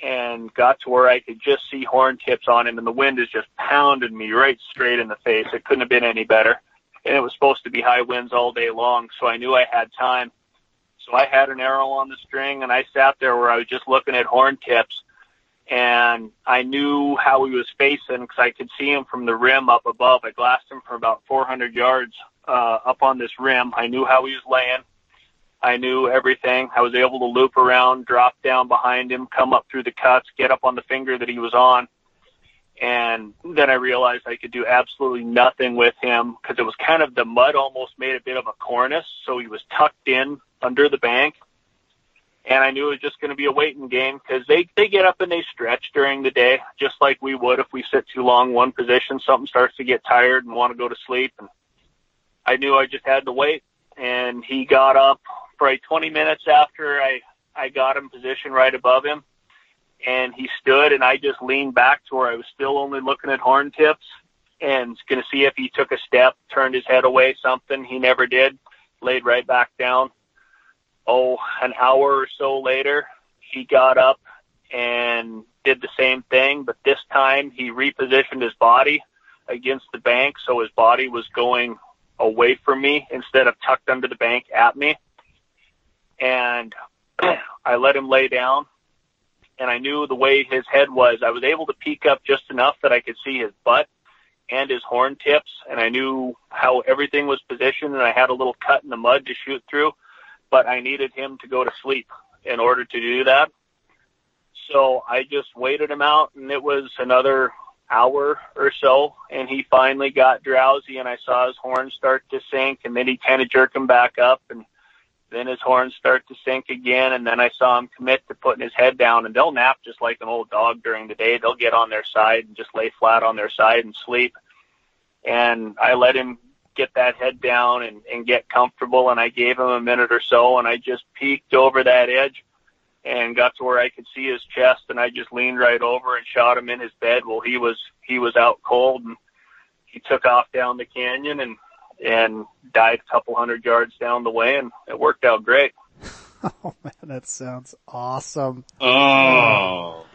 and got to where I could just see horn tips on him and the wind is just pounding me right straight in the face. It couldn't have been any better. And it was supposed to be high winds all day long. So I knew I had time. So I had an arrow on the string and I sat there where I was just looking at horn tips and I knew how he was facing because I could see him from the rim up above. I glassed him from about 400 yards uh, up on this rim. I knew how he was laying. I knew everything. I was able to loop around, drop down behind him, come up through the cuts, get up on the finger that he was on. And then I realized I could do absolutely nothing with him because it was kind of the mud almost made a bit of a cornice. So he was tucked in under the bank and I knew it was just going to be a waiting game because they they get up and they stretch during the day, just like we would if we sit too long one position. Something starts to get tired and want to go to sleep, and I knew I just had to wait. and he got up probably 20 minutes after I I got him positioned right above him, and he stood, and I just leaned back to where I was still only looking at horn tips and going to see if he took a step, turned his head away, something. He never did. Laid right back down. Oh, an hour or so later, he got up and did the same thing, but this time he repositioned his body against the bank, so his body was going away from me instead of tucked under the bank at me. And I let him lay down, and I knew the way his head was. I was able to peek up just enough that I could see his butt and his horn tips, and I knew how everything was positioned, and I had a little cut in the mud to shoot through, but I needed him to go to sleep in order to do that. So I just waited him out, and it was another hour or so, and he finally got drowsy, and I saw his horns start to sink, and then he kind of jerked him back up, and then his horns start to sink again, and then I saw him commit to putting his head down, and they'll nap just like an old dog during the day. They'll get on their side and just lay flat on their side and sleep. And I let him get that head down and, and get comfortable, and I gave him a minute or so, and I just peeked over that edge and got to where I could see his chest, and I just leaned right over and shot him in his bed. Well, he was he was out cold, and he took off down the canyon, and and died a couple hundred yards down the way, and it worked out great. Oh man, that sounds awesome. Oh.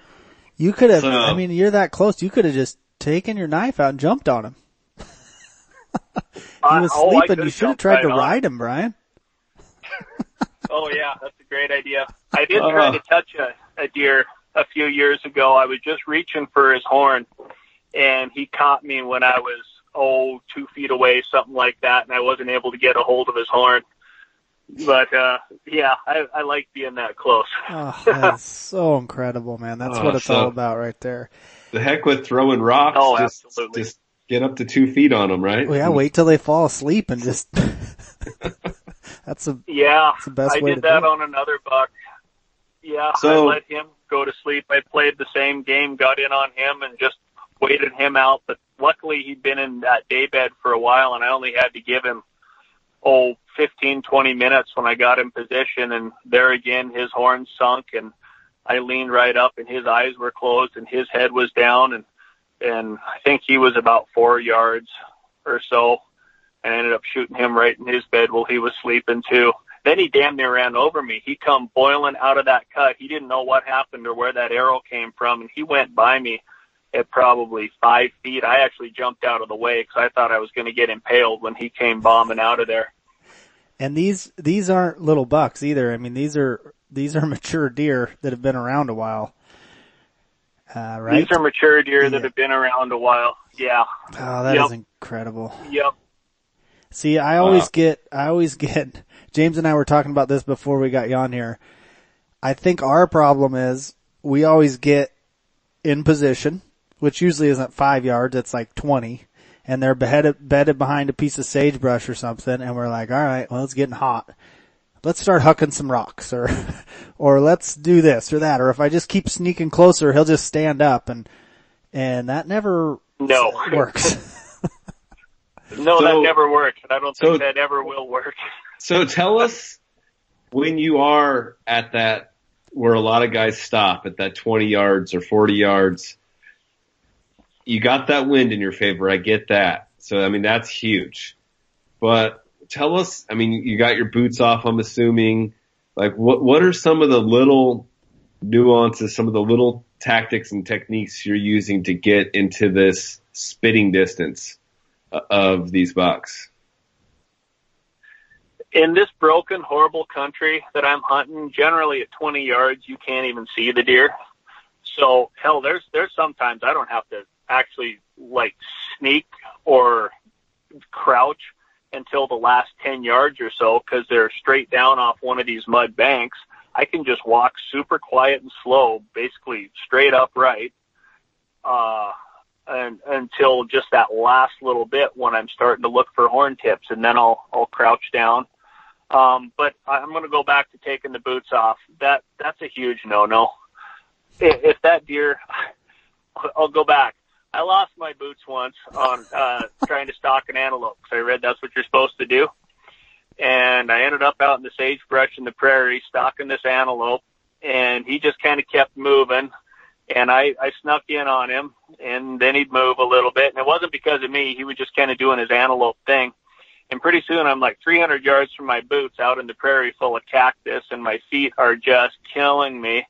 You could have, So- I mean, you're that close. You could have just taken your knife out and jumped on him. He Uh, was oh, sleeping. You should have tried right to on. ride him, Brian. Oh yeah, that's a great idea. I did Uh. try to touch a, a deer a few years ago. I was just reaching for his horn, and he caught me when I was oh two feet away, something like that, and I wasn't able to get a hold of his horn. But uh yeah, I, I like being that close. Oh, that's so incredible, man. That's Oh, what it's so- all about right there. The heck with throwing rocks. Oh, just, absolutely. Just get up to two feet on them, right? Well, yeah, wait till they fall asleep and just, that's a, Yeah, That's the best I way did to that do on another buck. Yeah, So- I let him go to sleep. I played the same game, got in on him, and just waited him out. But luckily, he'd been in that daybed for a while, and I only had to give him oh fifteen, twenty minutes when I got him position. And there again, his horns sunk, and I leaned right up, and his eyes were closed, and his head was down, and and I think he was about four yards or so. And ended up shooting him right in his bed while he was sleeping too. Then he damn near ran over me. He come boiling out of that cut. He didn't know what happened or where that arrow came from, and he went by me at probably five feet. I actually jumped out of the way because I thought I was going to get impaled when he came bombing out of there. and these, these aren't little bucks either. I mean, these are, these are mature deer that have been around a while. Uh, right? These are mature deer that have been around a while. Yeah. oh, that is Yep. incredible. Yep. See, I always Wow. get, I always get, James and I were talking about this before we got you on here. I think our problem is we always get in position, which usually isn't five yards, it's like 20, and they're beheaded, bedded behind a piece of sagebrush or something, and we're like, alright, well it's getting hot. Let's start hucking some rocks, or, or let's do this or that, or if I just keep sneaking closer, he'll just stand up, and, and that never No. works. No, So- that never works. and I don't think so- that ever will work. So tell us when you are at that where a lot of guys stop at that 20 yards or 40 yards. You got that wind in your favor. I get that. So, I mean, that's huge. But tell us, I mean, you got your boots off, I'm assuming. Like, what, what are some of the little nuances, some of the little tactics and techniques you're using to get into this spitting distance uh, of these bucks? in this broken, horrible country that I'm hunting, generally at 20 yards, you can't even see the deer. So hell, there's there's sometimes I don't have to actually like sneak or crouch until the last 10 yards or so because they're straight down off one of these mud banks. I can just walk super quiet and slow, basically straight upright, uh, and until just that last little bit when I'm starting to look for horn tips, and then I'll I'll crouch down. Um, but I'm going to go back to taking the boots off. That that's a huge no-no. If, if that deer, I'll go back. I lost my boots once on uh, trying to stalk an antelope because I read that's what you're supposed to do. and I ended up out in the sagebrush in the prairie stalking this antelope, and he just kind of kept moving. And I, I snuck in on him, and then he'd move a little bit. And it wasn't because of me. He was just kind of doing his antelope thing. And pretty soon I'm like 300 yards from my boots out in the prairie full of cactus, and my feet are just killing me.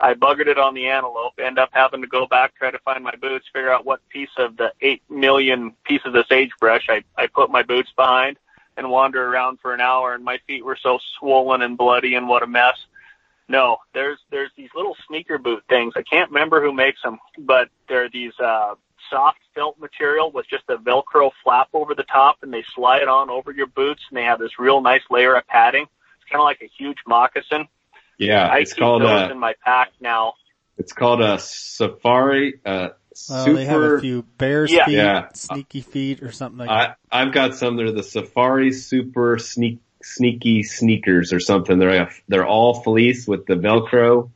I buggered it on the antelope, end up having to go back, try to find my boots, figure out what piece of the 8 million pieces of sagebrush I, I put my boots behind and wander around for an hour and my feet were so swollen and bloody and what a mess. No, there's there's these little sneaker boot things. I can't remember who makes them, but they're these uh soft felt material with just a velcro flap over the top and they slide on over your boots and they have this real nice layer of padding. It's kind of like a huge moccasin. Yeah, I it's keep called those a in my pack now. it's called a safari uh Well, super they have a few bear's Yeah. feet, Yeah. sneaky feet, or something like I, that. I've got some. They're the Safari Super Sneak Sneaky Sneakers or something. They're they're all fleece with the Velcro,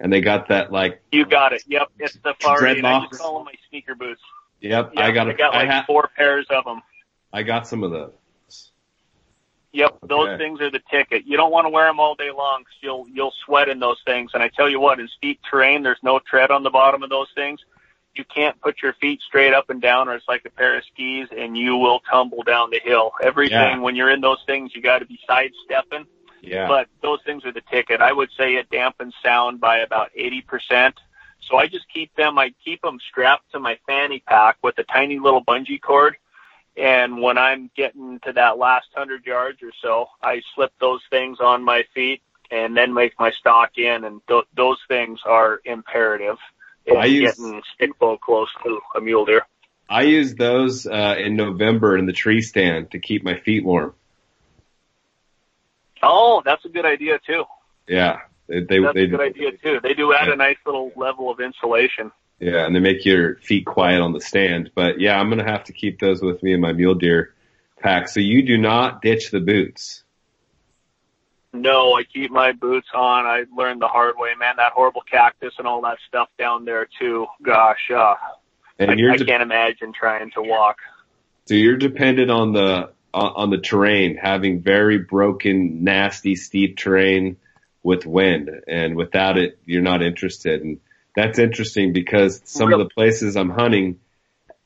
and they got that like. You got it. Yep, it's the Fari. and I Dreadlocks. just call them my sneaker boots. Yep, Yep, I got. I A, got I like ha- four pairs of them. I got some of those. Yep, those Okay. things are the ticket. You don't want to wear them all day long 'cause you'll you'll sweat in those things. And I tell you what, in steep terrain, there's no tread on the bottom of those things. You can't put your feet straight up and down, or it's like a pair of skis, and you will tumble down the hill. Everything Yeah. when you're in those things, you got to be sidestepping. Yeah. But those things are the ticket. I would say it dampens sound by about eighty percent. So I just keep them. I keep them strapped to my fanny pack with a tiny little bungee cord. And when I'm getting to that last hundred yards or so, I slip those things on my feet and then make my stalk in. And th- those things are imperative in I use- getting stick bow close to a mule deer. I use those uh, in November in the tree stand to keep my feet warm. Oh, that's a good idea too. Yeah, they they, That's they a good idea too. They do add Yeah. a nice little level of insulation. Yeah, and they make your feet quiet on the stand. But yeah, I'm gonna have to keep those with me in my mule deer pack. So you do not ditch the boots. No, I keep my boots on. I learned the hard way, man. That horrible cactus and all that stuff down there too. Gosh, uh, And I, you're I de- can't imagine trying to walk. So you're dependent on the on on the terrain, having very broken, nasty, steep terrain with wind, and without it, you're not interested. And that's interesting because some of the places I'm hunting,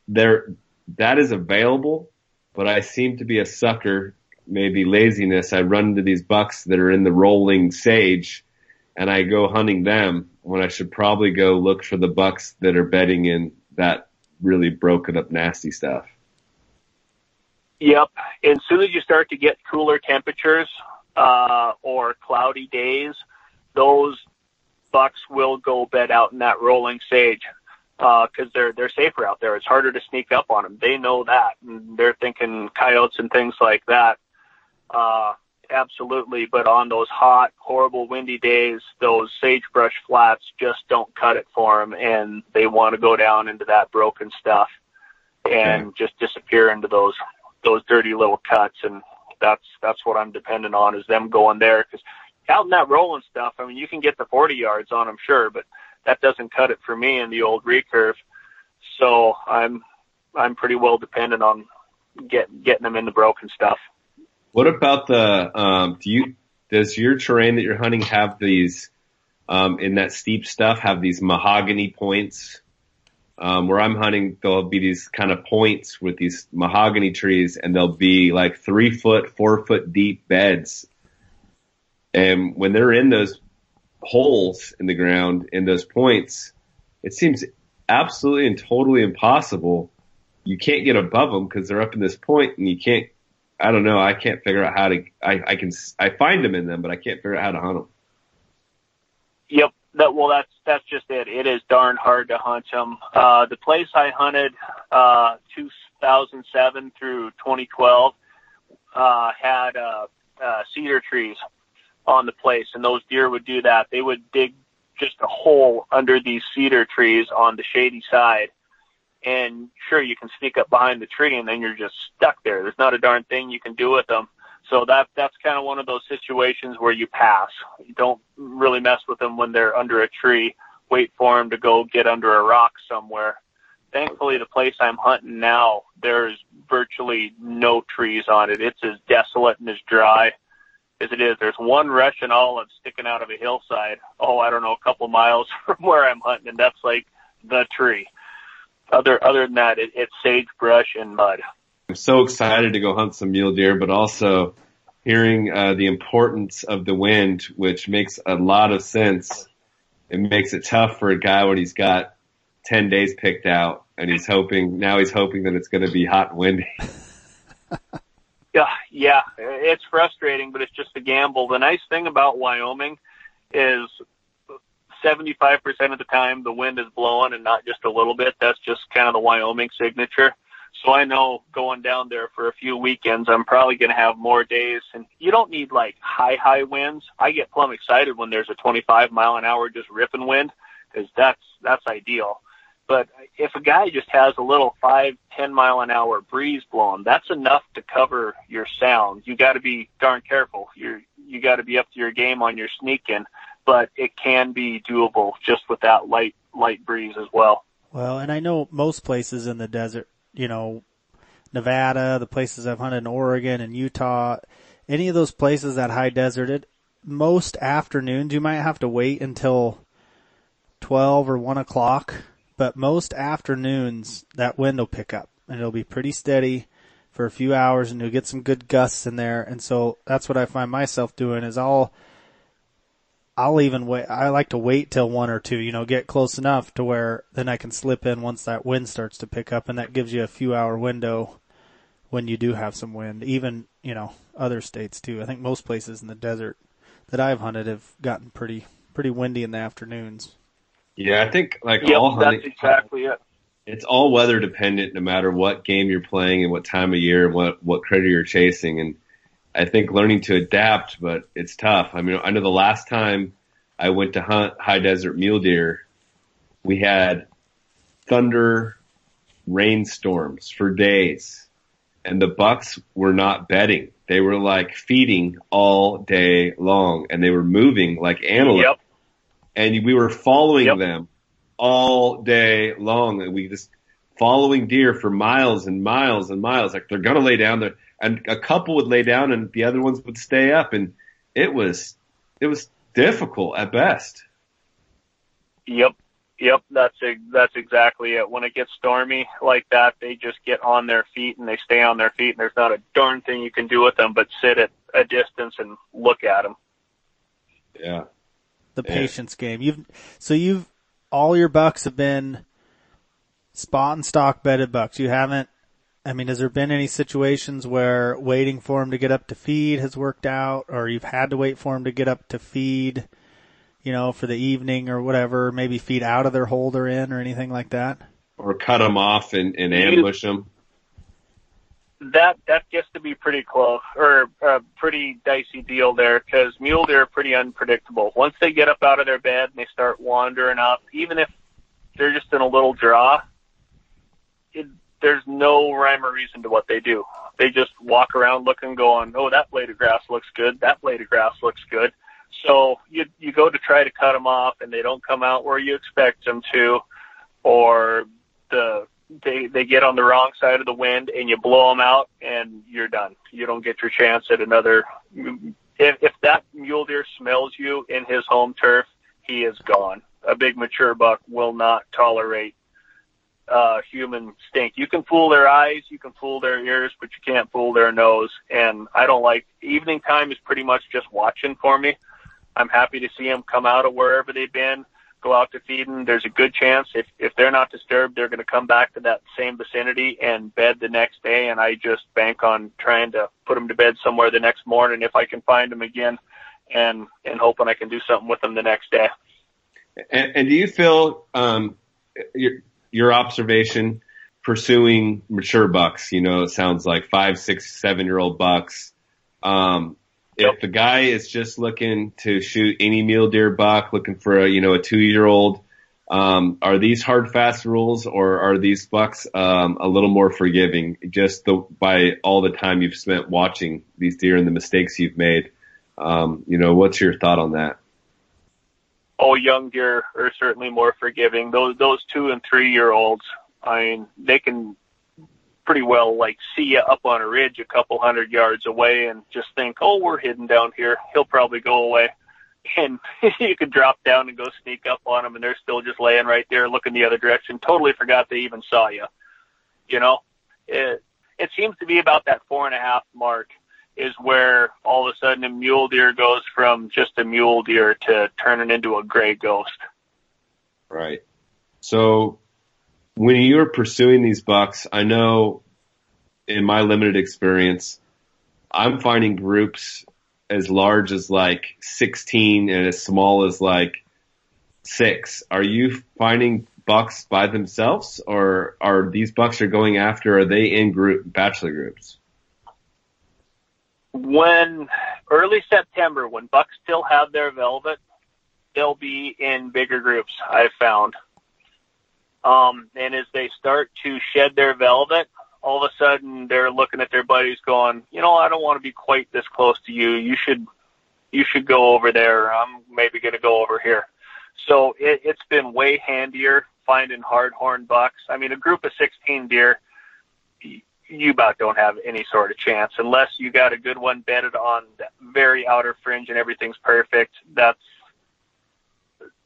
there that is available, but I seem to be a sucker. Maybe laziness. I run into these bucks that are in the rolling sage, and I go hunting them when I should probably go look for the bucks that are bedding in that really broken up, nasty stuff. Yep. And as soon as you start to get cooler temperatures uh, or cloudy days, those bucks will go bed out in that rolling sage because they're they're safer out there. It's harder to sneak up on them. They know that, and they're thinking coyotes and things like that. Uh, absolutely, but on those hot, horrible, windy days, those sagebrush flats just don't cut it for them, and they want to go down into that broken stuff and just disappear into those those dirty little cuts, and that's that's what I'm dependent on is them going there because out in that rolling stuff, I mean, you can get the 40 yards on them, sure, but that doesn't cut it for me in the old recurve. So I'm I'm pretty well dependent on get, getting them in the broken stuff. What about the um do you does your terrain that you're hunting have these um in that steep stuff have these mahogany points? Um where I'm hunting there'll be these kind of points with these mahogany trees and they'll be like three foot, four foot deep beds. And when they're in those holes in the ground in those points, it seems absolutely and totally impossible. You can't get above them because they're up in this point and you can't I don't know. I can't figure out how to. I I can I find them in them, but I can't figure out how to hunt them. Yep. That well, that's that's just it. It is darn hard to hunt them. Uh, the place I hunted, uh, 2007 through 2012, uh, had uh, uh, cedar trees on the place, and those deer would do that. They would dig just a hole under these cedar trees on the shady side, and sure you can sneak up behind the tree, and then you're just stuck there. There's not a darn thing you can do with them. So that that's kind of one of those situations where you pass. You don't really mess with them when they're under a tree. Wait for them to go get under a rock somewhere. Thankfully, the place I'm hunting now, there's virtually no trees on it. It's as desolate and as dry as it is. There's one Russian olive sticking out of a hillside. Oh, I don't know, a couple miles from where I'm hunting, and that's like the tree. Other other than that, it, it's sagebrush and mud. I'm so excited to go hunt some mule deer, but also hearing uh, the importance of the wind, which makes a lot of sense. It makes it tough for a guy when he's got 10 days picked out and he's hoping, now he's hoping that it's going to be hot and windy. Yeah, yeah, it's frustrating, but it's just a gamble. The nice thing about Wyoming is 75% of the time the wind is blowing and not just a little bit. That's just kind of the Wyoming signature. So I know going down there for a few weekends, I'm probably going to have more days. And you don't need like high, high winds. I get plumb excited when there's a 25 mile an hour just ripping wind because that's, that's ideal. But if a guy just has a little five, ten mile an hour breeze blowing, that's enough to cover your sound. You got to be darn careful. You're, you got to be up to your game on your sneaking, but it can be doable just with that light, light breeze as well. Well, and I know most places in the desert, you know, Nevada, the places I've hunted in Oregon and Utah, any of those places that high deserted, most afternoons you might have to wait until 12 or 1 o'clock but most afternoons that wind will pick up and it'll be pretty steady for a few hours and you'll get some good gusts in there. And so that's what I find myself doing is I'll, I'll even wait. I like to wait till one or two, you know, get close enough to where then I can slip in once that wind starts to pick up and that gives you a few hour window when you do have some wind. Even, you know, other states too. I think most places in the desert that I've hunted have gotten pretty, pretty windy in the afternoons. Yeah, I think like Yep, all hunting, that's exactly it. it's all weather dependent no matter what game you're playing and what time of year and what, what critter you're chasing. And I think learning to adapt, but it's tough. I mean, I know the last time I went to hunt high desert mule deer, we had thunder rainstorms for days and the bucks were not bedding. They were like feeding all day long and they were moving like antelope Yep. And we were following Yep. them all day long and we just following deer for miles and miles and miles like they're gonna lay down there and a couple would lay down and the other ones would stay up and it was it was difficult at best Yep. Yep, that's that's exactly it. When it gets stormy like that, they just get on their feet and they stay on their feet, and there's not a darn thing you can do with them but sit at a distance and look at them. yeah the Yeah. patience game. You've so you've all your bucks have been spot and stalk bedded bucks. You haven't. I mean, has there been any situations where waiting for them to get up to feed has worked out, or you've had to wait for them to get up to feed, you know, for the evening or whatever, maybe feed out of their hole they're in or anything like that? or cut them off and, and ambush them That that gets to be pretty close or a pretty dicey deal there because mule deer are pretty unpredictable. Once they get up out of their bed and they start wandering up, even if they're just in a little draw, it, there's no rhyme or reason to what they do. They just walk around looking, going, "Oh, that blade of grass looks good. That blade of grass looks good." So you you go to try to cut them off, and they don't come out where you expect them to, or the they they get on the wrong side of the wind, and you blow them out, and you're done. You don't get your chance at another. If if that mule deer smells you in his home turf, he is gone. A big mature buck will not tolerate uh, human stink. You can fool their eyes, you can fool their ears, but you can't fool their nose. And I don't like evening time is pretty much just watching for me. I'm happy to see them come out of wherever they've been, go out to feeding. There's a good chance if if they're not disturbed, they're going to come back to that same vicinity and bed the next day. And I just bank on trying to put them to bed somewhere the next morning if I can find them again, and and hoping I can do something with them the next day. And, and do you feel um, your your observation pursuing mature bucks? You know, it sounds like five, six, seven year old bucks. Um. If the guy is just looking to shoot any mule deer buck, looking for a you know a two year old, um, are these hard fast rules or are these bucks um, a little more forgiving just the, by all the time you've spent watching these deer and the mistakes you've made? Um, you know, what's your thought on that? oh, young deer are certainly more forgiving. Those those two and three year olds, I mean, they can pretty well like see you up on a ridge a couple hundred yards away and just think, oh, we're hidden down here. He'll probably go away. And you could drop down and go sneak up on them and they're still just laying right there looking the other direction. Totally forgot they even saw you. You know, it, it seems to be about that four and a half mark is where all of a sudden a mule deer goes from just a mule deer to turning into a gray ghost. Right. So when you're pursuing these bucks, I know in my limited experience, I'm finding groups as large as like 16 and as small as like six. Are you finding bucks by themselves or are these bucks you're going after, are they in group bachelor groups? When early September, when bucks still have their velvet, they'll be in bigger groups, I've found. Um, and as they start to shed their velvet, all of a sudden they're looking at their buddies going, you know, I don't want to be quite this close to you. You should, you should go over there. I'm maybe going to go over here. So it, it's been way handier finding hard horn bucks. I mean, a group of 16 deer, you about don't have any sort of chance unless you got a good one bedded on the very outer fringe and everything's perfect. That's,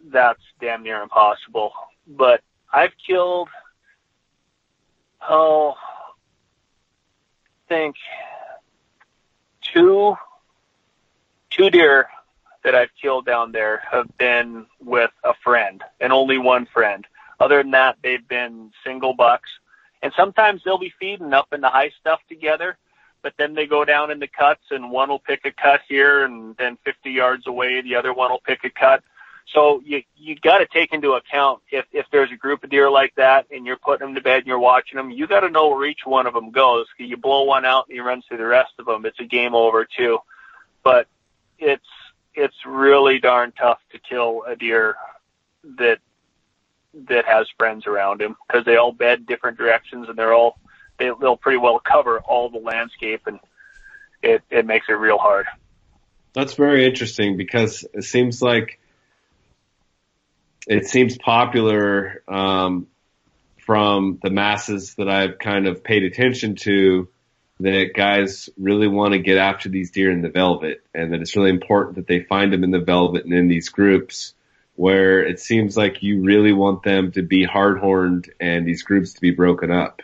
that's damn near impossible. But I've killed, oh, think two, two deer that I've killed down there have been with a friend and only one friend. Other than that, they've been single bucks. And sometimes they'll be feeding up in the high stuff together, but then they go down in the cuts and one will pick a cut here and then 50 yards away, the other one will pick a cut. So you you got to take into account if if there's a group of deer like that and you're putting them to bed and you're watching them, you got to know where each one of them goes. You blow one out and you run through the rest of them, it's a game over too. But it's it's really darn tough to kill a deer that that has friends around him because they all bed different directions and they're all they, they'll pretty well cover all the landscape and it it makes it real hard. That's very interesting because it seems like it seems popular um, from the masses that I've kind of paid attention to that guys really want to get after these deer in the velvet and that it's really important that they find them in the velvet and in these groups where it seems like you really want them to be hard horned and these groups to be broken up.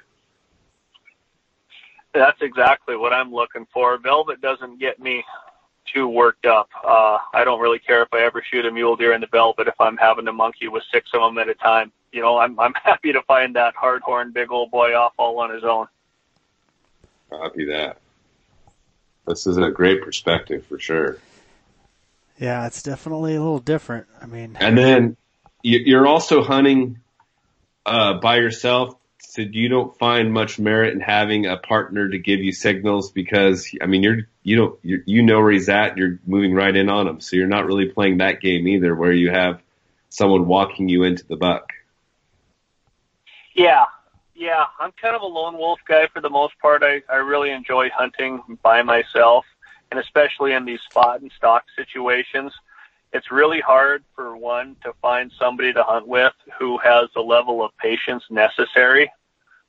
That's exactly what I'm looking for. Velvet doesn't get me too worked up. Uh, I don't really care if I ever shoot a mule deer in the velvet, but if I'm having to monkey with six of them at a time, you know, I'm I'm happy to find that hard horn big old boy off all on his own. Copy that. This is a great perspective for sure. Yeah, it's definitely a little different. I mean, and then you're also hunting uh, by yourself so you don't find much merit in having a partner to give you signals because I mean you're you don't you you know where he's at you're moving right in on him. So you're not really playing that game either where you have someone walking you into the buck. Yeah, yeah, I'm kind of a lone wolf guy for the most part. I I really enjoy hunting by myself, and especially in these spot and stalk situations. It's really hard for one to find somebody to hunt with who has the level of patience necessary.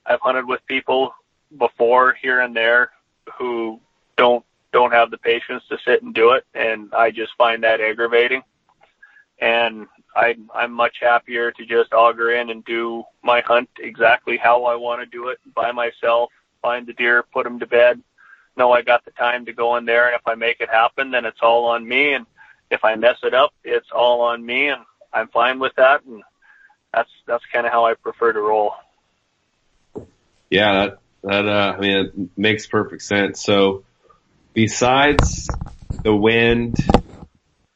I've hunted with people before here and there who don't don't have the patience to sit and do it, and I just find that aggravating. And I, I'm much happier to just auger in and do my hunt exactly how I want to do it by myself. Find the deer, put them to bed. Know I got the time to go in there, and if I make it happen, then it's all on me. And if I mess it up, it's all on me, and I'm fine with that. And that's that's kind of how I prefer to roll. Yeah, that, that, uh, I mean, it makes perfect sense. So besides the wind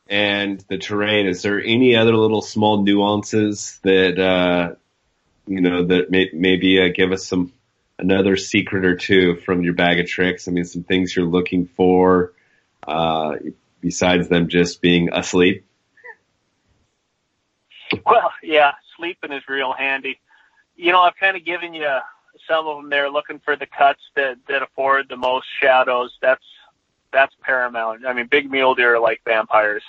and the terrain, is there any other little small nuances that, uh, you know, that may, maybe uh, give us some, another secret or two from your bag of tricks? I mean, some things you're looking for, uh, besides them just being asleep? Well, yeah, sleeping is real handy. You know, I've kind of given you some of them they're looking for the cuts that that afford the most shadows. That's that's paramount. I mean, big mule deer are like vampires.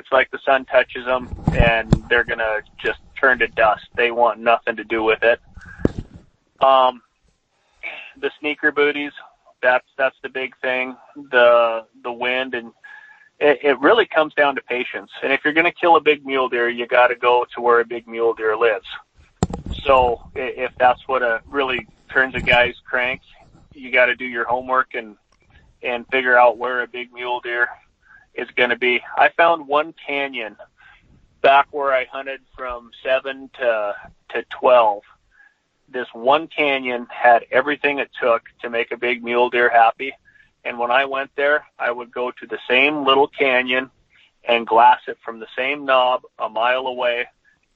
It's like the sun touches them and they're gonna just turn to dust. They want nothing to do with it. Um, the winter booties. That's that's the big thing. The the wind and it, it really comes down to patience. And if you're to kill a big mule deer, you got to go to where a big mule deer lives. So if that's what a really turns a guy's crank, you got to do your homework and and figure out where a big mule deer is going to be. I found one canyon back where I hunted from seven to to twelve. This one canyon had everything it took to make a big mule deer happy. And when I went there, I would go to the same little canyon and glass it from the same knob a mile away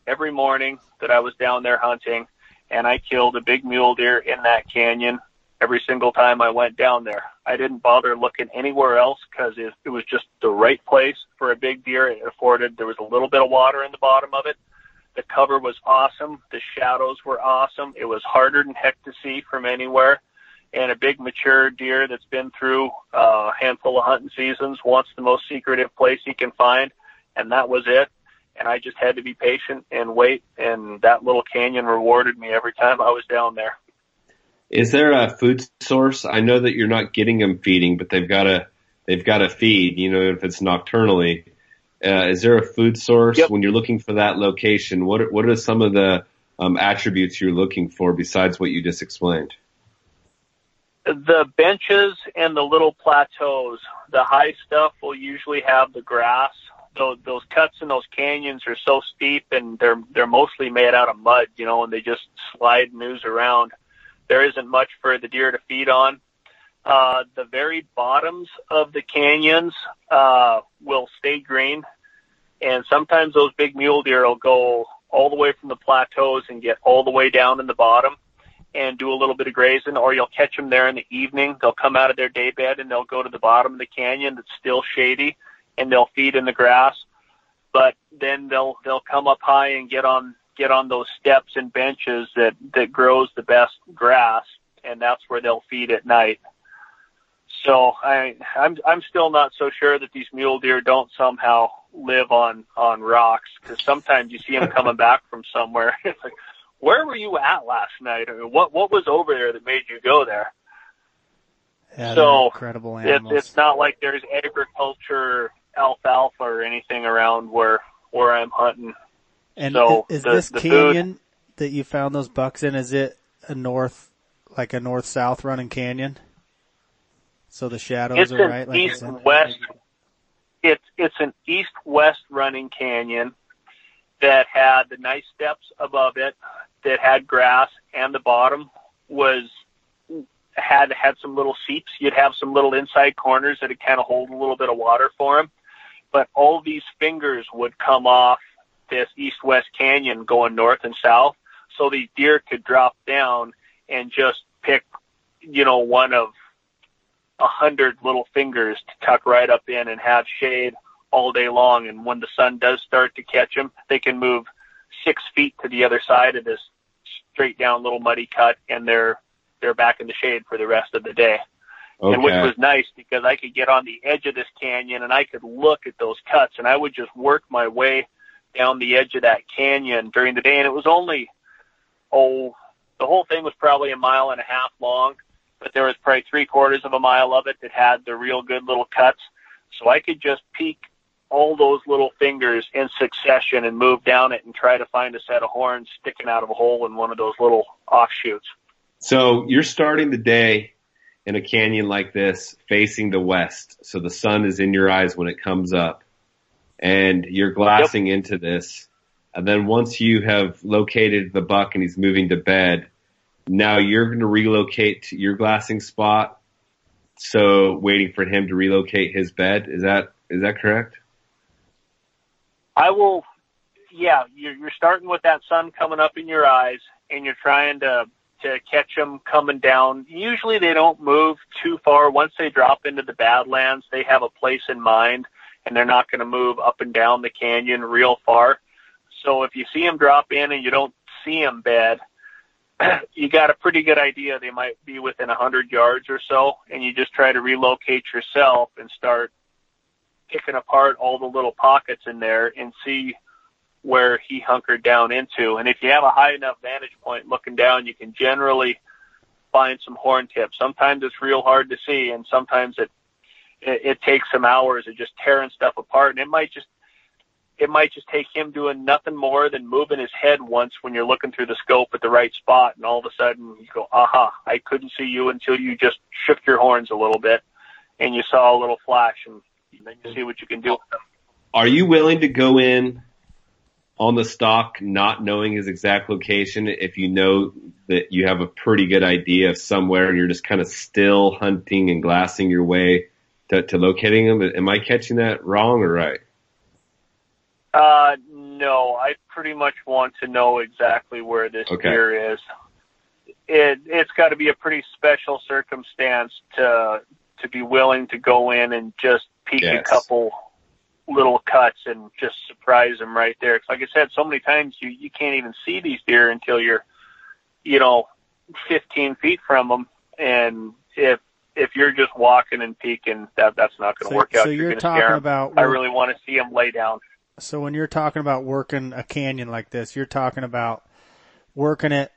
every morning that I was down there hunting. And I killed a big mule deer in that canyon every single time I went down there. I didn't bother looking anywhere else because it, it was just the right place for a big deer. It afforded, there was a little bit of water in the bottom of it. The cover was awesome. The shadows were awesome. It was harder than heck to see from anywhere. And a big mature deer that's been through uh, a handful of hunting seasons wants the most secretive place he can find. And that was it. And I just had to be patient and wait. And that little canyon rewarded me every time I was down there. Is there a food source? I know that you're not getting them feeding, but they've got to they've got to feed. You know, if it's nocturnally, uh, is there a food source Yep. when you're looking for that location? What are, what are some of the um, attributes you're looking for besides what you just explained? the benches and the little plateaus, the high stuff will usually have the grass. Those, those cuts in those canyons are so steep and they're they're mostly made out of mud, you know, and they just slide and ooze around. There isn't much for the deer to feed on. Uh, the very bottoms of the canyons uh, will stay green, and sometimes those big mule deer will go all the way from the plateaus and get all the way down in the bottom and do a little bit of grazing, or you'll catch them there in the evening. They'll come out of their day bed and they'll go to the bottom of the canyon that's still shady, and they'll feed in the grass. But then they'll they'll come up high and get on get on those steps and benches that that grows the best grass, and that's where they'll feed at night. So I I'm I'm still not so sure that these mule deer don't somehow live on on rocks because sometimes you see them coming back from somewhere. It's like, where were you at last night? Or what what was over there that made you go there? Yeah, So, incredible It, animals. it's not like there's agriculture alfalfa or anything around where where I'm hunting. And so i- is the- this the food- canyon that you found those bucks in? Is it a north, like a north south running canyon? So the shadows are right, like east west. It's it's an east west running canyon that had the nice steps above it that had grass, and the bottom was had had some little seeps. You'd have some little inside corners that would kind of hold a little bit of water for them. But all these fingers would come off this east west canyon going north and south, so these deer could drop down and just pick, you know, one of a hundred little fingers to tuck right up in and have shade all day long. And when the sun does start to catch them, they can move six feet to the other side of this straight down little muddy cut, and they're they're back in the shade for the rest of the day. And which was nice because I could get on the edge of this canyon and I could look at those cuts, and I would just work my way down the edge of that canyon during the day. And it was only oh, the whole thing was probably a mile and a half long but there was probably three quarters of a mile of it that had the real good little cuts. So I could just peek all those little fingers in succession and move down it and try to find a set of horns sticking out of a hole in one of those little offshoots. So you're starting the day in a canyon like this facing the west. So the sun is in your eyes when it comes up and you're glassing into this. And then once you have located the buck and he's moving to bed, now you're going to relocate to your glassing spot. So waiting for him to relocate his bed. Is that, is that correct? I will, yeah, you're, you're starting with that sun coming up in your eyes and you're trying to, to catch them coming down. Usually they don't move too far. Once they drop into the Badlands, they have a place in mind and they're not going to move up and down the canyon real far. So if you see them drop in and you don't see them bed, you got a pretty good idea they might be within a hundred yards or so, and you just try to relocate yourself and start picking apart all the little pockets in there and see where he hunkered down into. And if you have a high enough vantage point looking down, you can generally find some horn tips. Sometimes it's real hard to see, and sometimes it it, it takes some hours of just tearing stuff apart. And it might just it might just take him doing nothing more than moving his head once when you're looking through the scope at the right spot, and all of a sudden you go, "Aha! I couldn't see you until you just shook your horns a little bit, and you saw a little flash, and then you see what you can do with them." Are you willing to go in on the stock not knowing his exact location if you know that you have a pretty good idea of somewhere and you're just kind of still hunting and glassing your way to, to locating them? Am I catching that wrong or right? Uh, no, I pretty much want to know exactly where this Okay. deer is. It it's got to be a pretty special circumstance to to be willing to go in and just peek a couple little cuts and just surprise them right there. 'Cause like I said, so many times you you can't even see these deer until you're, you know, 15 feet from them, and if if you're just walking and peeking, that that's not going to So, work out. so you're you're talking about I really want to see them lay down. So when you're talking about working a canyon like this, you're talking about working it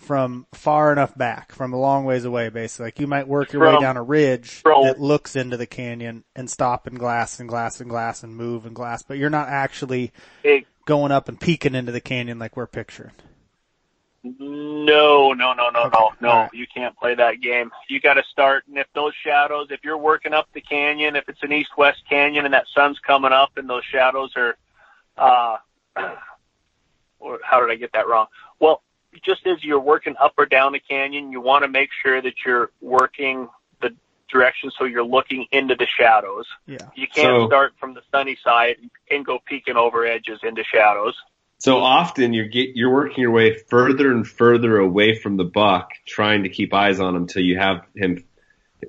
from far enough back, from a long ways away, basically. Like you might work your way down a ridge from- that looks into the canyon and stop and glass and glass and glass and move and glass, but you're not actually It, going up and peeking into the canyon like we're picturing. No, no, no, no, Okay. no, no. All right. You can't play that game. You got to start, and if those shadows, if you're working up the canyon, if it's an east-west canyon and that sun's coming up and those shadows are, uh, or how did I get that wrong? Well, just as you're working up or down the canyon, you want to make sure that you're working the direction so you're looking into the shadows. Yeah. You can't So- start from the sunny side and go peeking over edges into shadows. So often you're get, you're working your way further and further away from the buck, trying to keep eyes on him till you have him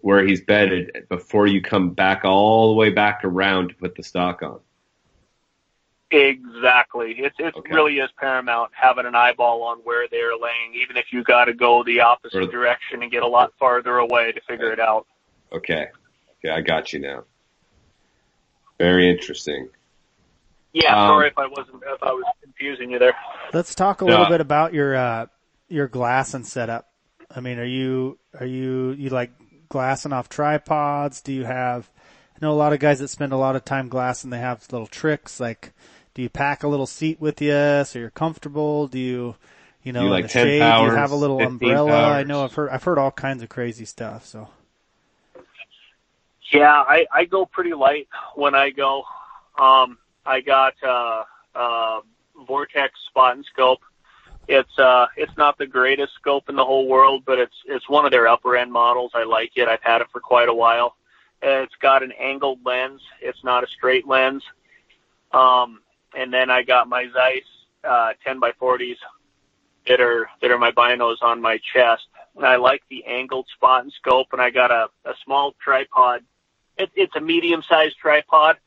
where he's bedded before you come back all the way back around to put the stock on. Exactly. It's it Okay. really is paramount having an eyeball on where they're laying, even if you got to go the opposite Or- direction and get a lot farther away to figure it out. Okay. Okay, I got you now. Very interesting. Yeah, Um, sorry if I wasn't if I was confusing you there. Let's talk a little Yeah. bit about your uh your glassing setup. I mean, are you are you you like glassing off tripods? Do you have I know a lot of guys that spend a lot of time glassing, they have little tricks like do you pack a little seat with you so you're comfortable? Do you you know, you in the 10 shade, do you have a little 15 umbrella? I know I've heard I've heard all kinds of crazy stuff, so Yeah, I I go pretty light when I go. Um, I got uh, uh, Vortex spot and scope. It's uh, it's not the greatest scope in the whole world, but it's it's one of their upper end models. I like it. I've had it for quite a while. It's got an angled lens. It's not a straight lens. Um, and then I got my Zeiss uh, 10 by 40s that are that are my binos on my chest. And I like the angled spot and scope. And I got a, a small tripod. It, it's a medium sized tripod,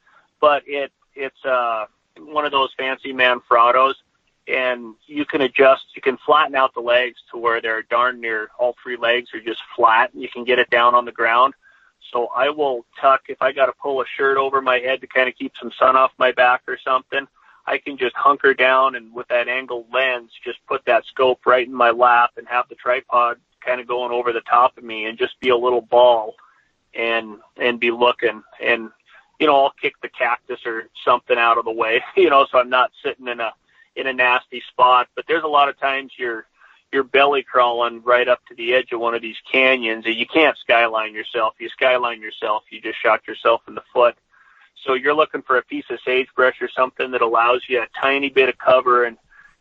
but it it's uh, one of those fancy Manfrottos. And you can adjust, you can flatten out the legs to where they're darn near all three legs are just flat. And you can get it down on the ground. So I will tuck if I got to pull a shirt over my head to kind of keep some sun off my back or something. I can just hunker down and with that angled lens, just put that scope right in my lap and have the tripod kind of going over the top of me and just be a little ball and and be looking and you know I'll kick the cactus or something out of the way you know so I'm not sitting in a in a nasty spot. But there's a lot of times you're you're belly crawling right up to the edge of one of these canyons and you can't skyline yourself. You skyline yourself you just shot yourself in the foot. So you're looking for a piece of sagebrush or something that allows you a tiny bit of cover and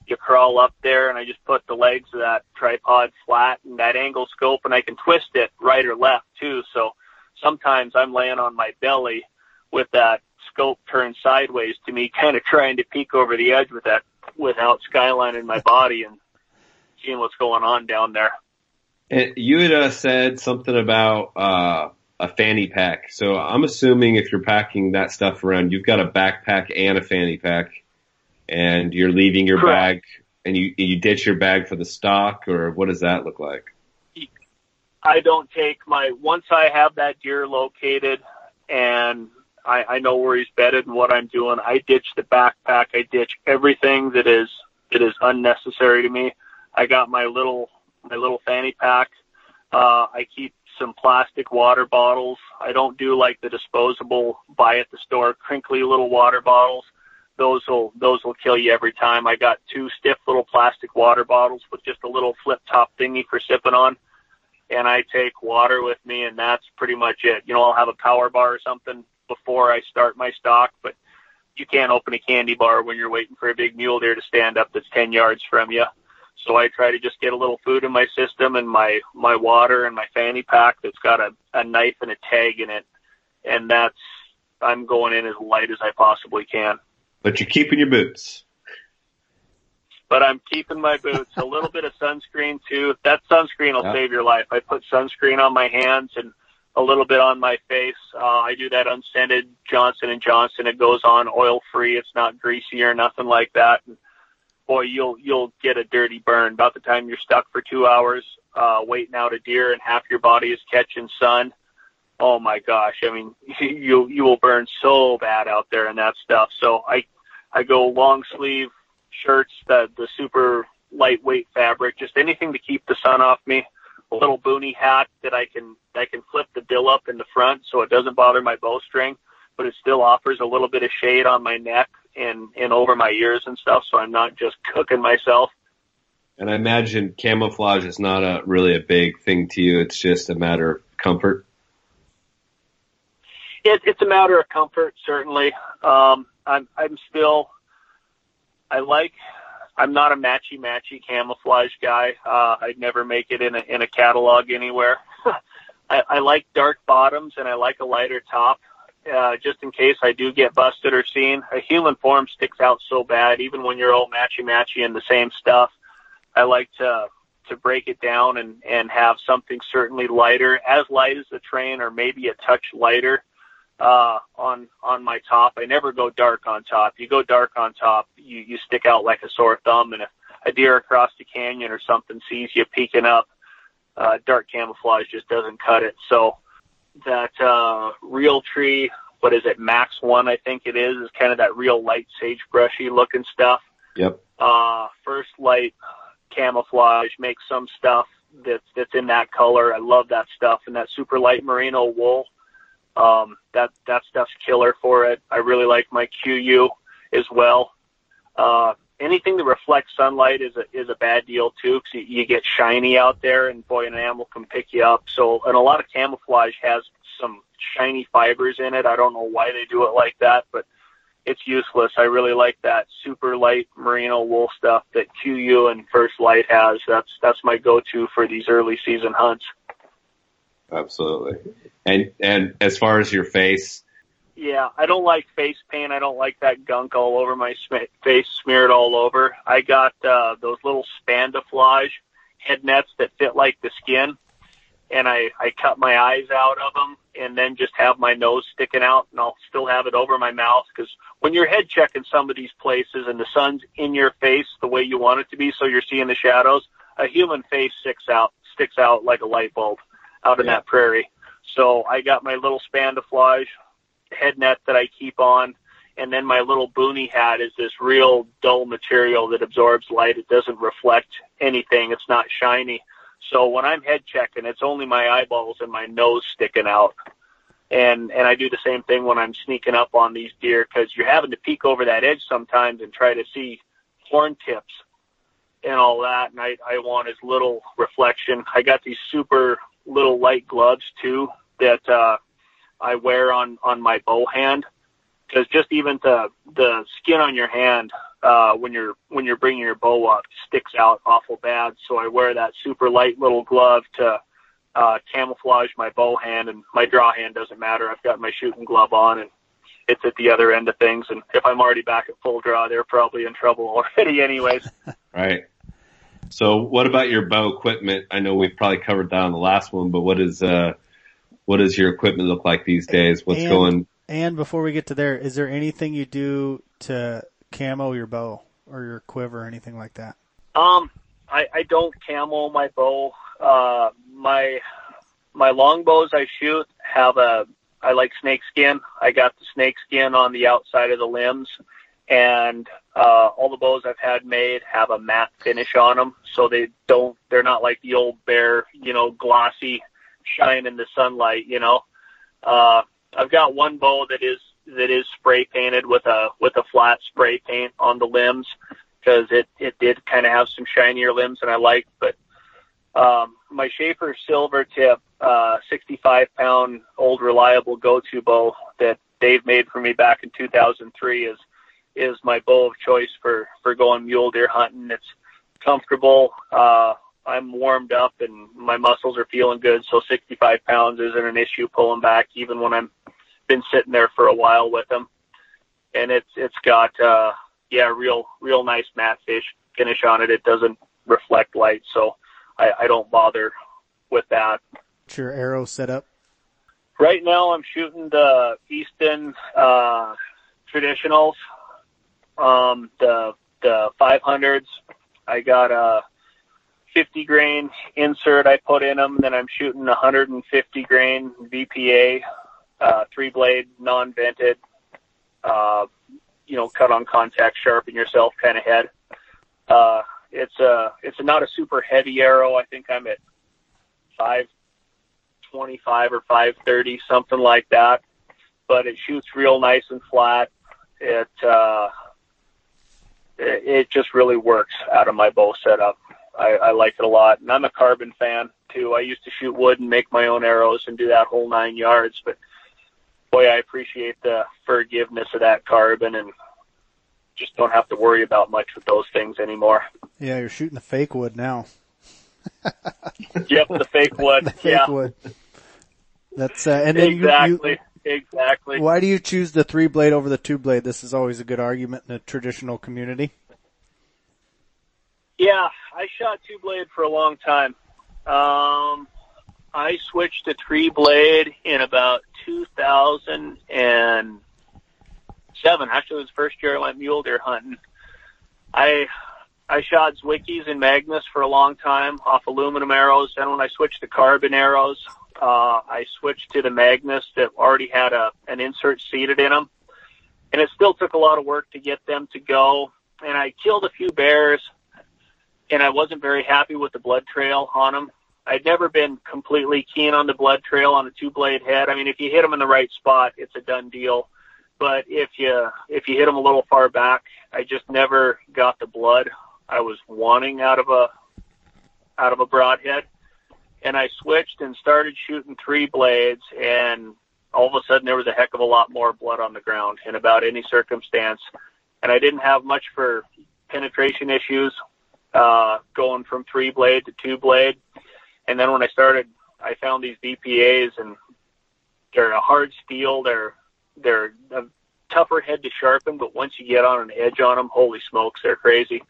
you crawl up there. And I just put the legs of that tripod flat and that angle scope and I can twist it right or left too. So sometimes I'm laying on my belly with that scope turned sideways to me, kind of trying to peek over the edge with that without skylining my body and seeing what's going on down there. And you had uh, said something about uh, a fanny pack. So I'm assuming if you're packing that stuff around, you've got a backpack and a fanny pack, and you're leaving your Correct. bag, and you you ditch your bag for the stock, or what does that look like? I don't take my once I have that deer located and I, I know where he's bedded and what I'm doing. I ditch the backpack. I ditch everything that is that is unnecessary to me. I got my little my little fanny pack Uh, I keep some plastic water bottles. I don't do like the disposable buy at the store crinkly little water bottles. Those will those will kill you every time. I got two stiff little plastic water bottles with just a little flip top thingy for sipping on. And I take water with me and that's pretty much it. You know, I'll have a power bar or something before I start my stock, but you can't open a candy bar when you're waiting for a big mule deer to stand up that's 10 yards from you. So I try to just get a little food in my system and my, my water and my fanny pack that's got a, a knife and a tag in it. And that's, I'm going in as light as I possibly can. But you're keeping your boots. But I'm keeping my boots. a little bit of sunscreen too. That sunscreen will save your life. I put sunscreen on my hands and a little bit on my face. Uh, I do that unscented Johnson and Johnson. It goes on oil free. It's not greasy or nothing like that. And boy, you'll you'll get a dirty burn about the time you're stuck for two hours uh, waiting out a deer and half your body is catching sun. Oh my gosh! I mean, you you will burn so bad out there in that stuff. So I I go long sleeve shirts, the the super lightweight fabric, just anything to keep the sun off me. A little boonie hat that I can I can flip the bill up in the front so it doesn't bother my bowstring, but it still offers a little bit of shade on my neck and and over my ears and stuff, so I'm not just cooking myself. And I imagine camouflage is not a really a big thing to you. It's just a matter of comfort. It, it's a matter of comfort, certainly. Um, I'm I'm still I like I'm not a matchy matchy camouflage guy. Uh, I'd never make it in a in a catalog anywhere. I, I like dark bottoms and I like a lighter top uh, just in case I do get busted or seen. A human form sticks out so bad, even when you're all matchy matchy in the same stuff. I like to to break it down and and have something certainly lighter, as light as the train, or maybe a touch lighter uh, on on my top. I never go dark on top. You go dark on top, you you stick out like a sore thumb, and if a deer across the canyon or something sees you peeking up, uh, dark camouflage just doesn't cut it. So that uh, Realtree, what is it, Max One, I think it is, is kind of that real light sagebrushy looking stuff. Yep. Uh, First Lite camouflage makes some stuff that's that's in that color. I love that stuff and that super light merino wool. Um, that that stuff's killer for it. I really like my KUIU as well. Uh, anything that reflects sunlight is a is a bad deal too, because you, you get shiny out there, and boy, an animal can pick you up. So, and a lot of camouflage has some shiny fibers in it. I don't know why they do it like that, but it's useless. I really like that super light merino wool stuff that KUIU and First Lite has. That's that's my go-to for these early season hunts. Absolutely. And and as far as your face, yeah, I don't like face paint. I don't like that gunk all over my sm- face, smeared all over. I got uh, those little Spandaflage head nets that fit like the skin, and I I cut my eyes out of them, and then just have my nose sticking out, and I'll still have it over my mouth because when you're head checking some of these places and the sun's in your face the way you want it to be, so you're seeing the shadows, a human face sticks out sticks out like a light bulb out in Yeah. that prairie. So I got my little Spandaflage head net that I keep on. And then my little boonie hat is this real dull material that absorbs light. It doesn't reflect anything. It's not shiny. So when I'm head checking, it's only my eyeballs and my nose sticking out. And, and I do the same thing when I'm sneaking up on these deer because you're having to peek over that edge sometimes and try to see horn tips and all that. And I, I want as little reflection. I got these super little light gloves too that, uh, I wear on on my bow hand because just even the the skin on your hand uh, when you're when you're bringing your bow up sticks out awful bad. So I wear that super light little glove to uh, camouflage my bow hand, and my draw hand doesn't matter. I've got my shooting glove on, and it's at the other end of things. And if I'm already back at full draw, they're probably in trouble already, anyways. right? So what about your bow equipment? I know we've probably covered that on the last one, but what is uh what does your equipment look like these days? What's And- going And before we get to there, is there anything you do to camo your bow or your quiver or anything like that? Um, I, I don't camo my bow. Uh, my my long bows I shoot have a I like snake skin. I got the snake skin on the outside of the limbs, and Uh, all the bows I've had made have a matte finish on them, so they don't, they're not like the old bare, you know, glossy shine in the sunlight, you know. Uh, I've got one bow that is, that is spray painted with a, with a flat spray paint on the limbs because it, it did kind of have some shinier limbs and I liked, but, um, my Schaefer silver tip, uh, 65 pound old reliable go-to bow that Dave made for me back in 2003 is, is my bow of choice for for going mule deer hunting. It's comfortable. Uh, I'm warmed up and my muscles are feeling good. So 65 pounds isn't an issue pulling back, even when I'm been sitting there for a while with them. And it's it's got uh, yeah, real real nice matte fish finish on it. It doesn't reflect light, so I, I don't bother with that. What's your arrow setup? Right now, I'm shooting the Easton uh, traditionals um, the the 500s. I got a 50 grain insert I put in them. Then I'm shooting 150 grain VPA, uh, three blade, non vented, uh, you know, cut on contact, sharpen yourself kind of head. Uh, it's a, it's a, not a super heavy arrow. I think I'm at 525 or 530, something like that, but it shoots real nice and flat. It, uh, it just really works out of my bow setup. I, I like it a lot, and I'm a carbon fan too. I used to shoot wood and make my own arrows and do that whole nine yards, but boy, I appreciate the forgiveness of that carbon and just don't have to worry about much with those things anymore. Yeah, you're shooting the fake wood now. yep, the fake wood. the fake yeah. wood. That's uh, and then exactly. You, you, Exactly. Why do you choose the three blade over the two blade? This is always a good argument in the traditional community. Yeah, I shot two blade for a long time. Um, I switched to three blade in about 2007. Actually, it was the first year I went mule deer hunting. I I shot Zwickeys and Magnus for a long time off aluminum arrows. Then when I switched to carbon arrows, uh, I switched to the Magnus that already had a an insert seated in them, and it still took a lot of work to get them to go. And I killed a few bears, and I wasn't very happy with the blood trail on them. I'd never been completely keen on the blood trail on a two blade head. I mean, if you hit them in the right spot, it's a done deal. But if you if you hit them a little far back, I just never got the blood I was wanting out of a out of a broadhead and I switched and started shooting three blades and all of a sudden there was a heck of a lot more blood on the ground in about any circumstance. And I didn't have much for penetration issues, uh, going from three blade to two blade. And then when I started, I found these VPAs and they're a hard steel. They're, they're a tougher head to sharpen, but once you get on an edge on them, holy smokes, they're crazy.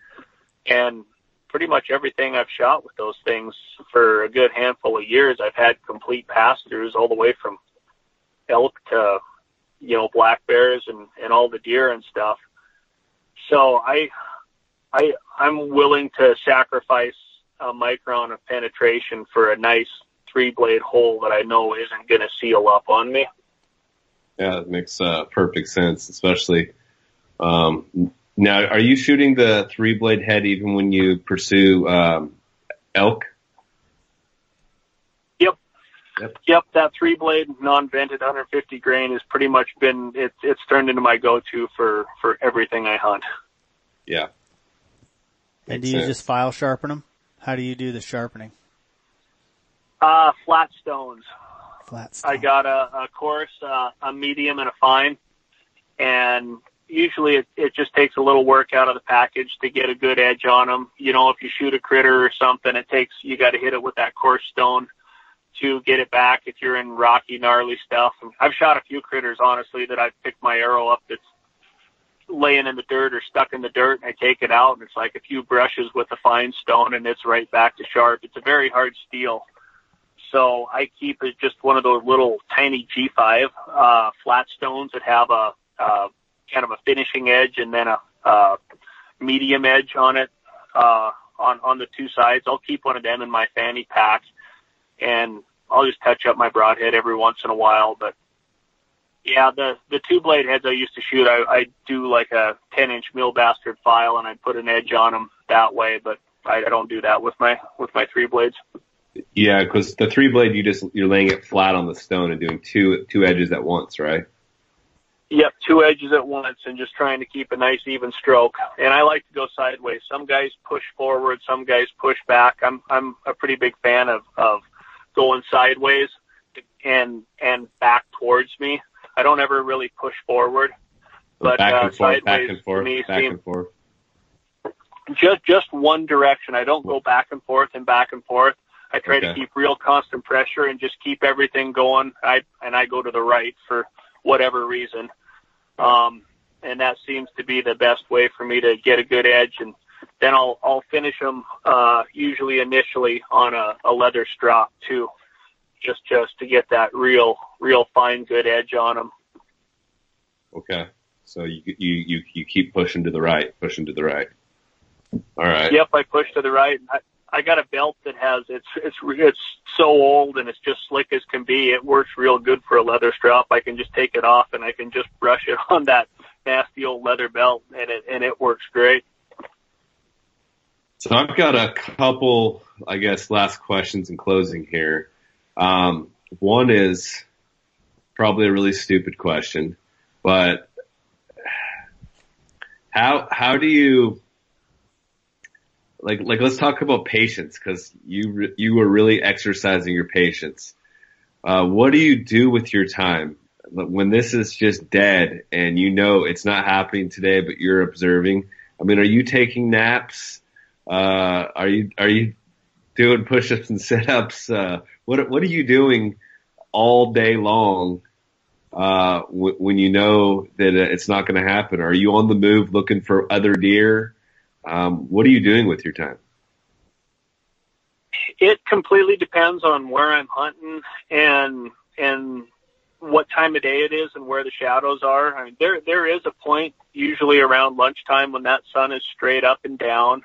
And pretty much everything I've shot with those things for a good handful of years. I've had complete pass throughs all the way from elk to, you know, black bears and, and all the deer and stuff. So I, I, I'm willing to sacrifice a micron of penetration for a nice three blade hole that I know isn't going to seal up on me. Yeah, that makes uh, perfect sense, especially um, now, are you shooting the three blade head even when you pursue um, elk? Yep. yep. Yep. That three blade non vented 150 grain has pretty much been it's it's turned into my go to for for everything I hunt. Yeah. And do you sense. just file sharpen them? How do you do the sharpening? Uh, flat stones. Flat stones. I got a, a coarse, uh, a medium, and a fine, and usually it, it just takes a little work out of the package to get a good edge on them. You know, if you shoot a critter or something, it takes, you got to hit it with that coarse stone to get it back if you're in rocky, gnarly stuff. I've shot a few critters, honestly, that I've picked my arrow up that's laying in the dirt or stuck in the dirt and I take it out and it's like a few brushes with a fine stone and it's right back to sharp. It's a very hard steel. So I keep it just one of those little tiny G5, uh, flat stones that have a, uh, kind of a finishing edge and then a, uh, medium edge on it, uh, on, on the two sides. I'll keep one of them in my fanny pack and I'll just touch up my broadhead every once in a while, but Yeah, the the two blade heads I used to shoot, I, I do like a 10 inch mill bastard file, and I put an edge on them that way. But I, I don't do that with my with my three blades. Yeah, because the three blade, you just you're laying it flat on the stone and doing two two edges at once, right? Yep, two edges at once, and just trying to keep a nice even stroke. And I like to go sideways. Some guys push forward, some guys push back. I'm I'm a pretty big fan of of going sideways and and back towards me. I don't ever really push forward, but back uh, forth, sideways back and forth, me back seems and forth. just just one direction. I don't go back and forth and back and forth. I try to keep real constant pressure and just keep everything going. I and I go to the right for whatever reason, um, and that seems to be the best way for me to get a good edge. And then I'll I'll finish them uh, usually initially on a, a leather strop too, just just to get that real real fine good edge on them. Okay, so you you you you keep pushing to the right, pushing to the right. All right. Yep, I push to the right. I, I got a belt that has it's it's it's so old and it's just slick as can be. It works real good for a leather strap. I can just take it off and I can just brush it on that nasty old leather belt and it and it works great. So I've got a couple, I guess, last questions in closing here. Um, one is probably a really stupid question, but how how do you like like let's talk about patience because you re- you were really exercising your patience. Uh, what do you do with your time when this is just dead and you know it's not happening today, but you're observing? I mean, are you taking naps? Uh, are you are you doing push-ups and sit-ups? Uh, what what are you doing all day long uh, w- when you know that it's not going to happen? Are you on the move looking for other deer? Um, what are you doing with your time? It completely depends on where I'm hunting and and what time of day it is and where the shadows are. I mean, there there is a point usually around lunchtime when that sun is straight up and down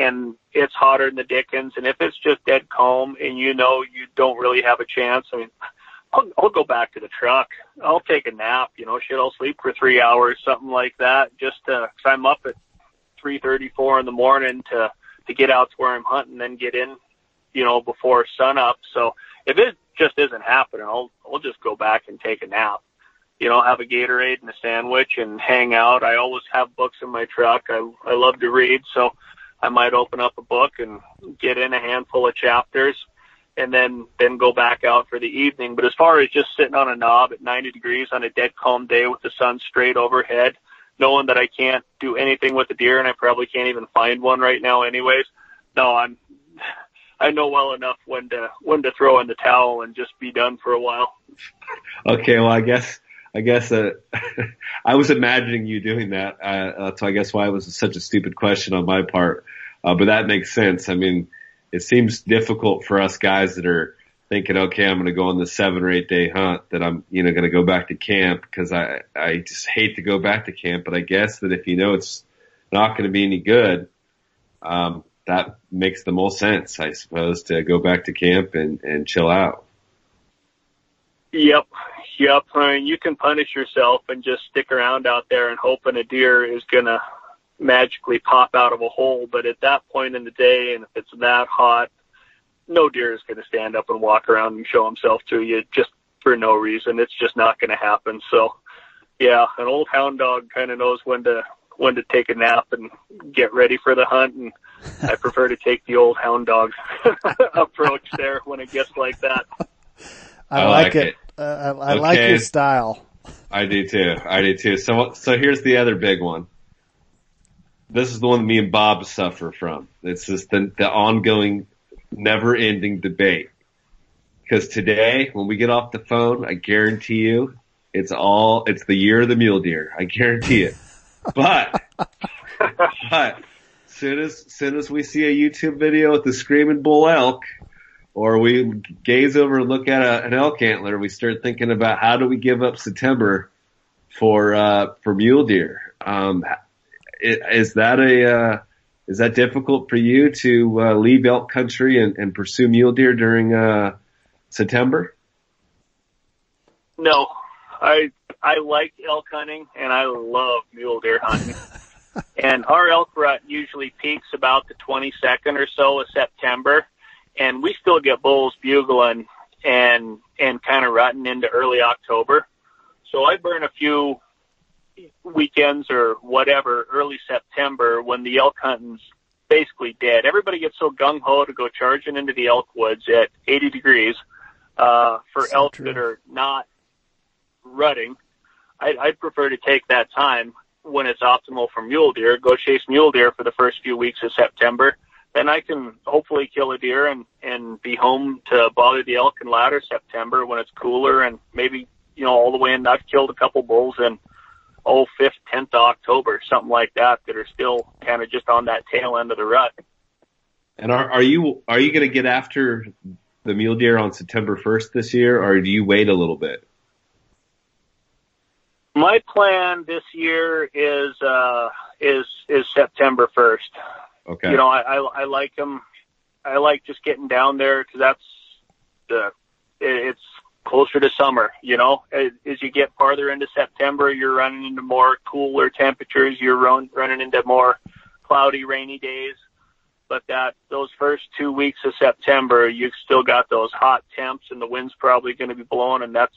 and it's hotter than the dickens. And if it's just dead calm and you know you don't really have a chance, I mean, I'll, I'll go back to the truck. I'll take a nap. You know, shit, I'll sleep for three hours, something like that, just cause I'm up at three thirty, four in the morning to to get out to where I'm hunting, then get in, you know, before sun up. So if it just isn't happening, I'll I'll just go back and take a nap. You know, have a Gatorade and a sandwich and hang out. I always have books in my truck. I I love to read, so I might open up a book and get in a handful of chapters and then then go back out for the evening. But as far as just sitting on a knob at 90 degrees on a dead calm day with the sun straight overhead, knowing that I can't do anything with the deer and I probably can't even find one right now anyways. No, I'm I know well enough when to when to throw in the towel and just be done for a while. Okay, well, I guess I guess uh, I was imagining you doing that. Uh, uh, so I guess why it was such a stupid question on my part. Uh, but that makes sense. I mean, it seems difficult for us guys that are thinking, okay, I'm going to go on this seven or eight day hunt that I'm, you know, going to go back to camp because I, I just hate to go back to camp. But I guess that if you know it's not going to be any good, um, that makes the most sense, I suppose, to go back to camp and, and chill out. Yep, yep. I mean, you can punish yourself and just stick around out there and hoping a deer is gonna magically pop out of a hole. But at that point in the day, and if it's that hot, no deer is gonna stand up and walk around and show himself to you just for no reason. It's just not gonna happen. So, yeah, an old hound dog kind of knows when to when to take a nap and get ready for the hunt. And I prefer to take the old hound dog approach there when it gets like that. I, I like, like it. it. Uh, I, I like your style. I do too. I do too. So, so here's the other big one. This is the one that me and Bob suffer from. It's just the, the ongoing, never ending debate. Cause today, when we get off the phone, I guarantee you, it's all, it's the year of the mule deer. I guarantee it. But, but, soon as, soon as we see a YouTube video with the screaming bull elk, or we gaze over and look at a, an elk antler, we start thinking about how do we give up September for uh, for mule deer. Um, is that a uh, is that difficult for you to uh, leave elk country and, and pursue mule deer during uh, September? No, I I like elk hunting and I love mule deer hunting. and our elk rut usually peaks about the 22nd or so of September, and we still get bulls bugling and and kind of rutting into early October. So I burn a few weekends or whatever early September when the elk hunting's basically dead. Everybody gets so gung ho to go charging into the elk woods at 80 degrees uh, for So elk true. that are not rutting. I, I'd prefer to take that time when it's optimal for mule deer. Go chase mule deer for the first few weeks of September. Then I can hopefully kill a deer and and be home to bother the elk in latter September when it's cooler and maybe you know all the way in. I've killed a couple bulls in oh fifth, tenth of October, something like that, that are still kind of just on that tail end of the rut. And are, are you are you going to get after the mule deer on September 1st this year, or do you wait a little bit? My plan this year is uh is is September first. Okay. You know, I, I I like them. I like just getting down there because that's the it, it's closer to summer. You know, as, as you get farther into September, you're running into more cooler temperatures. You're run, running into more cloudy, rainy days. But that those first two weeks of September, you've still got those hot temps, and the wind's probably going to be blowing, and that's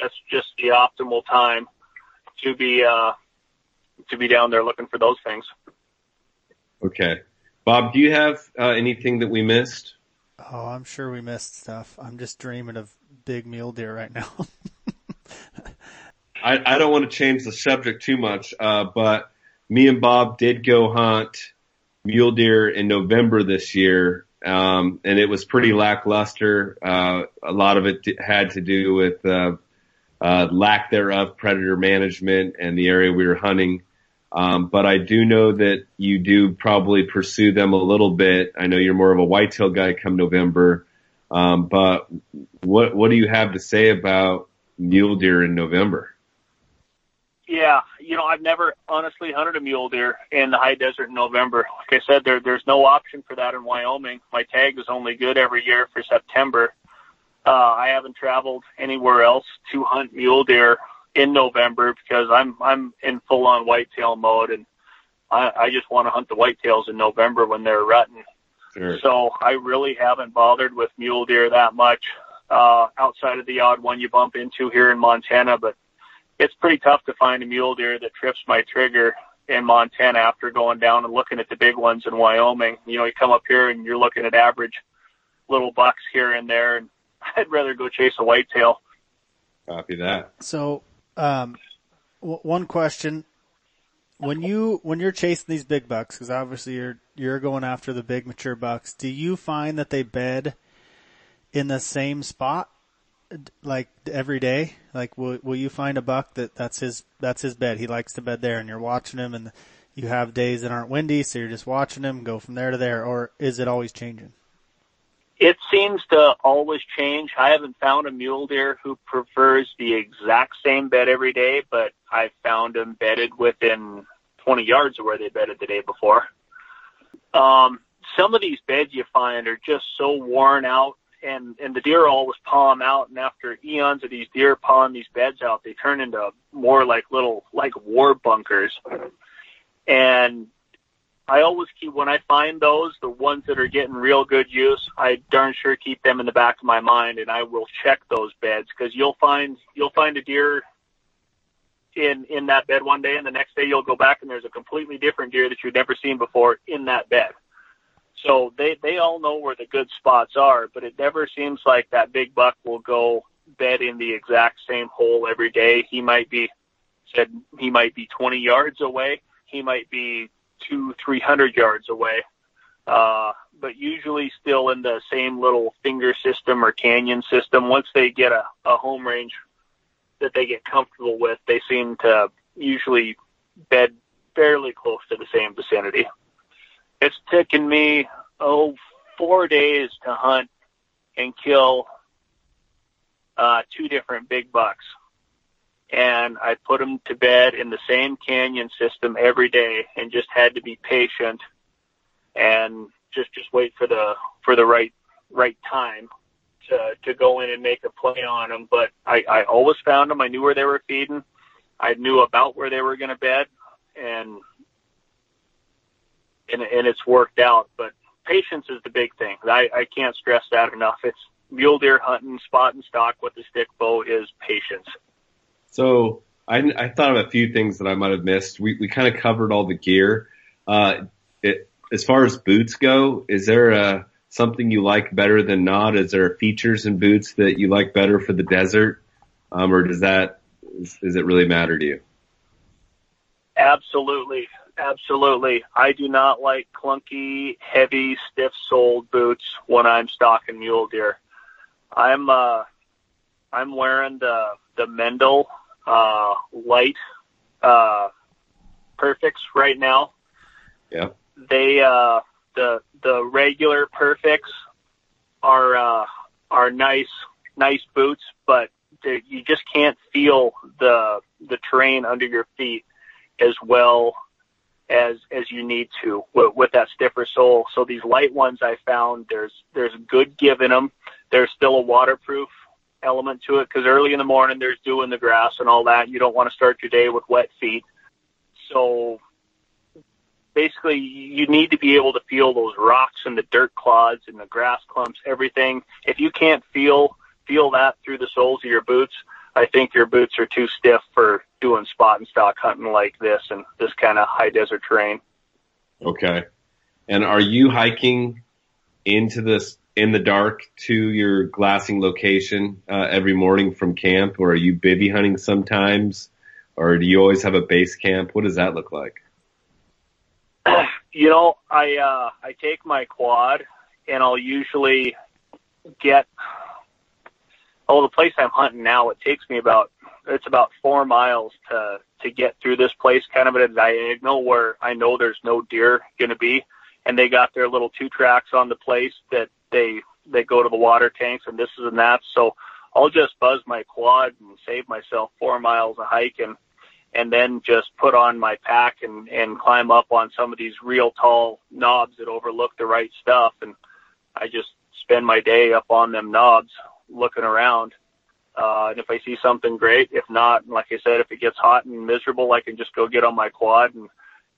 that's just the optimal time to be uh to be down there looking for those things. Okay. Bob, do you have uh, anything that we missed? Oh, I'm sure we missed stuff. I'm just dreaming of big mule deer right now. I, I don't want to change the subject too much, uh, but me and Bob did go hunt mule deer in November this year, um, and it was pretty lackluster. Uh, a lot of it d- had to do with uh, uh, lack thereof predator management and the area we were hunting. Um, but I do know that you do probably pursue them a little bit. I know you're more of a whitetail guy come November. Um, but what what do you have to say about mule deer in November? Yeah, you know, I've never honestly hunted a mule deer in the high desert in November. Like I said, there there's no option for that in Wyoming. My tag is only good every year for September. Uh, I haven't traveled anywhere else to hunt mule deer in November because I'm I'm in full on whitetail mode and I, I just want to hunt the whitetails in November when they're rutting. Sure. So I really haven't bothered with mule deer that much, uh, outside of the odd one you bump into here in Montana, but it's pretty tough to find a mule deer that trips my trigger in Montana after going down and looking at the big ones in Wyoming. You know, you come up here and you're looking at average little bucks here and there and I'd rather go chase a whitetail. Copy that. so, um, w- one question: when you when you're chasing these big bucks, because obviously you're you're going after the big mature bucks, do you find that they bed in the same spot like every day? Like, will will you find a buck that that's his that's his bed? He likes to bed there, and you're watching him, and you have days that aren't windy, so you're just watching him go from there to there, or is it always changing? It seems to always change. I haven't found a mule deer who prefers the exact same bed every day, but I found them bedded within 20 yards of where they bedded the day before. Um, some of these beds you find are just so worn out, and and the deer always them out. And after eons of these deer pawing these beds out, they turn into more like little like war bunkers. And I always keep when I find those, the ones that are getting real good use, I darn sure keep them in the back of my mind, and I will check those beds because you'll find you'll find a deer in in that bed one day, and the next day you'll go back and there's a completely different deer that you've never seen before in that bed. So they they all know where the good spots are, but it never seems like that big buck will go bed in the exact same hole every day. He might be said he might be 20 yards away. He might be two, three hundred yards away. Uh, but usually still in the same little finger system or canyon system. Once they get a, a home range that they get comfortable with, they seem to usually bed fairly close to the same vicinity. It's taken me, oh, four days to hunt and kill, uh, two different big bucks and I put them to bed in the same canyon system every day and just had to be patient and just just wait for the for the right right time to to go in and make a play on them. But I, I always found them. I knew where they were feeding. I knew about where they were going to bed, and and and it's worked out. But patience is the big thing. I, I can't stress that enough. It's mule deer hunting, spot and stock with the stick bow is patience. So I, I thought of a few things that I might have missed. We we kind of covered all the gear. Uh, it, as far as boots go, is there a something you like better than not? Is there features in boots that you like better for the desert, um, or does that does it really matter to you? Absolutely. Absolutely. I do not like clunky, heavy, stiff soled boots when I'm stalking mule deer. I'm uh I'm wearing the the Meindl uh light uh Perfekts right now. Yeah. They uh the the regular Perfekts are uh are nice nice boots, but you just can't feel the the terrain under your feet as well as as you need to with, with that stiffer sole. So these light ones I found there's there's good give in them. There's still a waterproof element to it because early in the morning there's dew in the grass and all that. You don't want to start your day with wet feet. So basically you need to be able to feel those rocks and the dirt clods and the grass clumps, everything. If you can't feel feel that through the soles of your boots, I think your boots are too stiff for doing spot and stalk hunting like this and this kind of high desert terrain. Okay. And are you hiking into this in the dark to your glassing location uh, every morning from camp, or are you bivy hunting sometimes, or do you always have a base camp? What does that look like? You know, I uh, I take my quad, and I'll usually get. Oh, the place I'm hunting now, it takes me about it's about four miles to to get through this place, kind of at a diagonal where I know there's no deer going to be, and they got their little two tracks on the place that they they go to the water tanks and this is and that. So I'll just buzz my quad and save myself four miles of hiking, and then just put on my pack and and climb up on some of these real tall knobs that overlook the right stuff, and I just spend my day up on them knobs looking around uh, and if I see something great, if not, like I said, if it gets hot and miserable, I can just go get on my quad and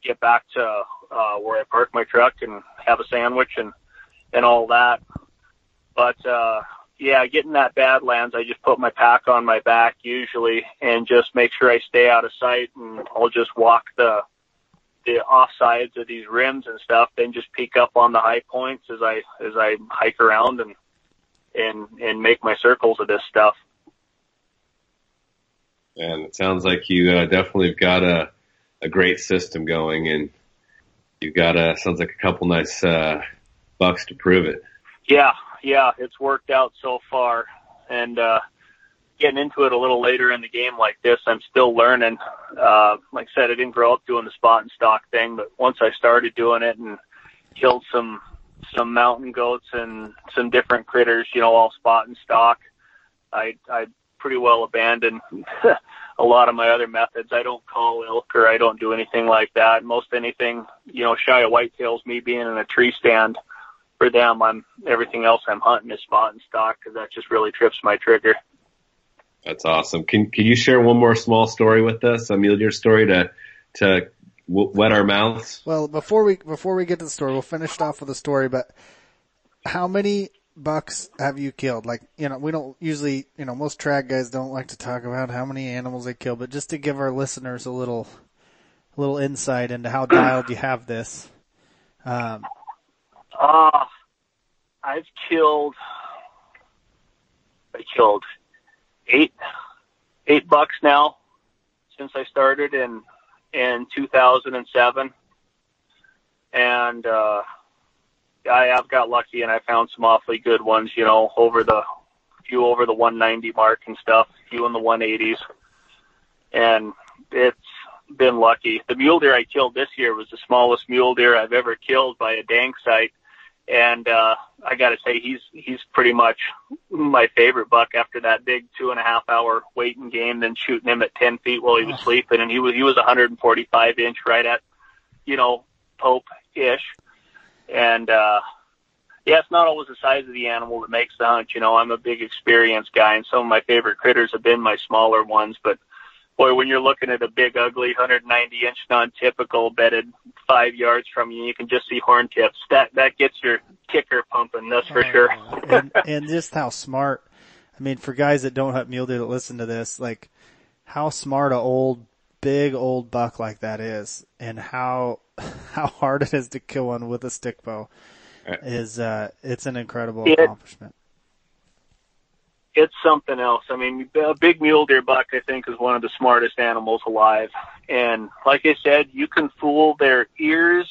get back to uh, where I park my truck and have a sandwich and and all that. But uh, yeah, getting that Badlands, I just put my pack on my back usually and just make sure I stay out of sight, and I'll just walk the the off sides of these rims and stuff, then just peek up on the high points as I as I hike around and and and make my circles of this stuff and it sounds like you uh, definitely have got a a great system going, and you've got a sounds like a couple nice uh, bucks to prove it. Yeah, yeah, it's worked out so far, and uh, getting into it a little later in the game like this, I'm still learning. Uh, like I said, I didn't grow up doing the spot and stalk thing, but once I started doing it and killed some some mountain goats and some different critters, you know, all spot and stalk, I I pretty well abandoned a lot of my other methods. I don't call elk or I don't do anything like that. Most anything, you know, shy of whitetails, me being in a tree stand for them, I'm everything else I'm hunting is spot and stalk because that just really trips my trigger. That's awesome. Can can you share one more small story with us, a mule deer story to to wet our mouths? Well, before we before we get to the story, we'll finish off with a story. But how many bucks have you killed? Like, you know, we don't usually, you know, most trad guys don't like to talk about how many animals they kill, but just to give our listeners a little, a little insight into how dialed you have this. Um, uh, I've killed, I killed eight, eight bucks now since I started in, in 2007. And, uh, I have got lucky and I found some awfully good ones, you know, over the few over the 190 mark and stuff, few in the 180s. And it's been lucky. The mule deer I killed this year was the smallest mule deer I've ever killed by a dank sight. And, uh, I gotta say he's, he's pretty much my favorite buck after that big two and a half hour waiting game, then shooting him at 10 feet while he was sleeping. And he was, he was 145 inch right at, you know, Pope ish and uh, yeah, it's not always the size of the animal that makes the hunt. You know, I'm a big experienced guy, and some of my favorite critters have been my smaller ones. But boy, when you're looking at a big, ugly, 190 inch non-typical bedded five yards from you, you can just see horn tips. That that gets your kicker pumping. That's for Oh, sure. and, and just how smart. I mean, for guys that don't hunt mule deer that listen to this, like how smart a old, big old buck like that is, and how how hard it is to kill one with a stick bow is uh, it's an incredible Yeah. accomplishment. It's something else. I mean, a big mule deer buck, I think, is one of the smartest animals alive. And like I said, you can fool their ears,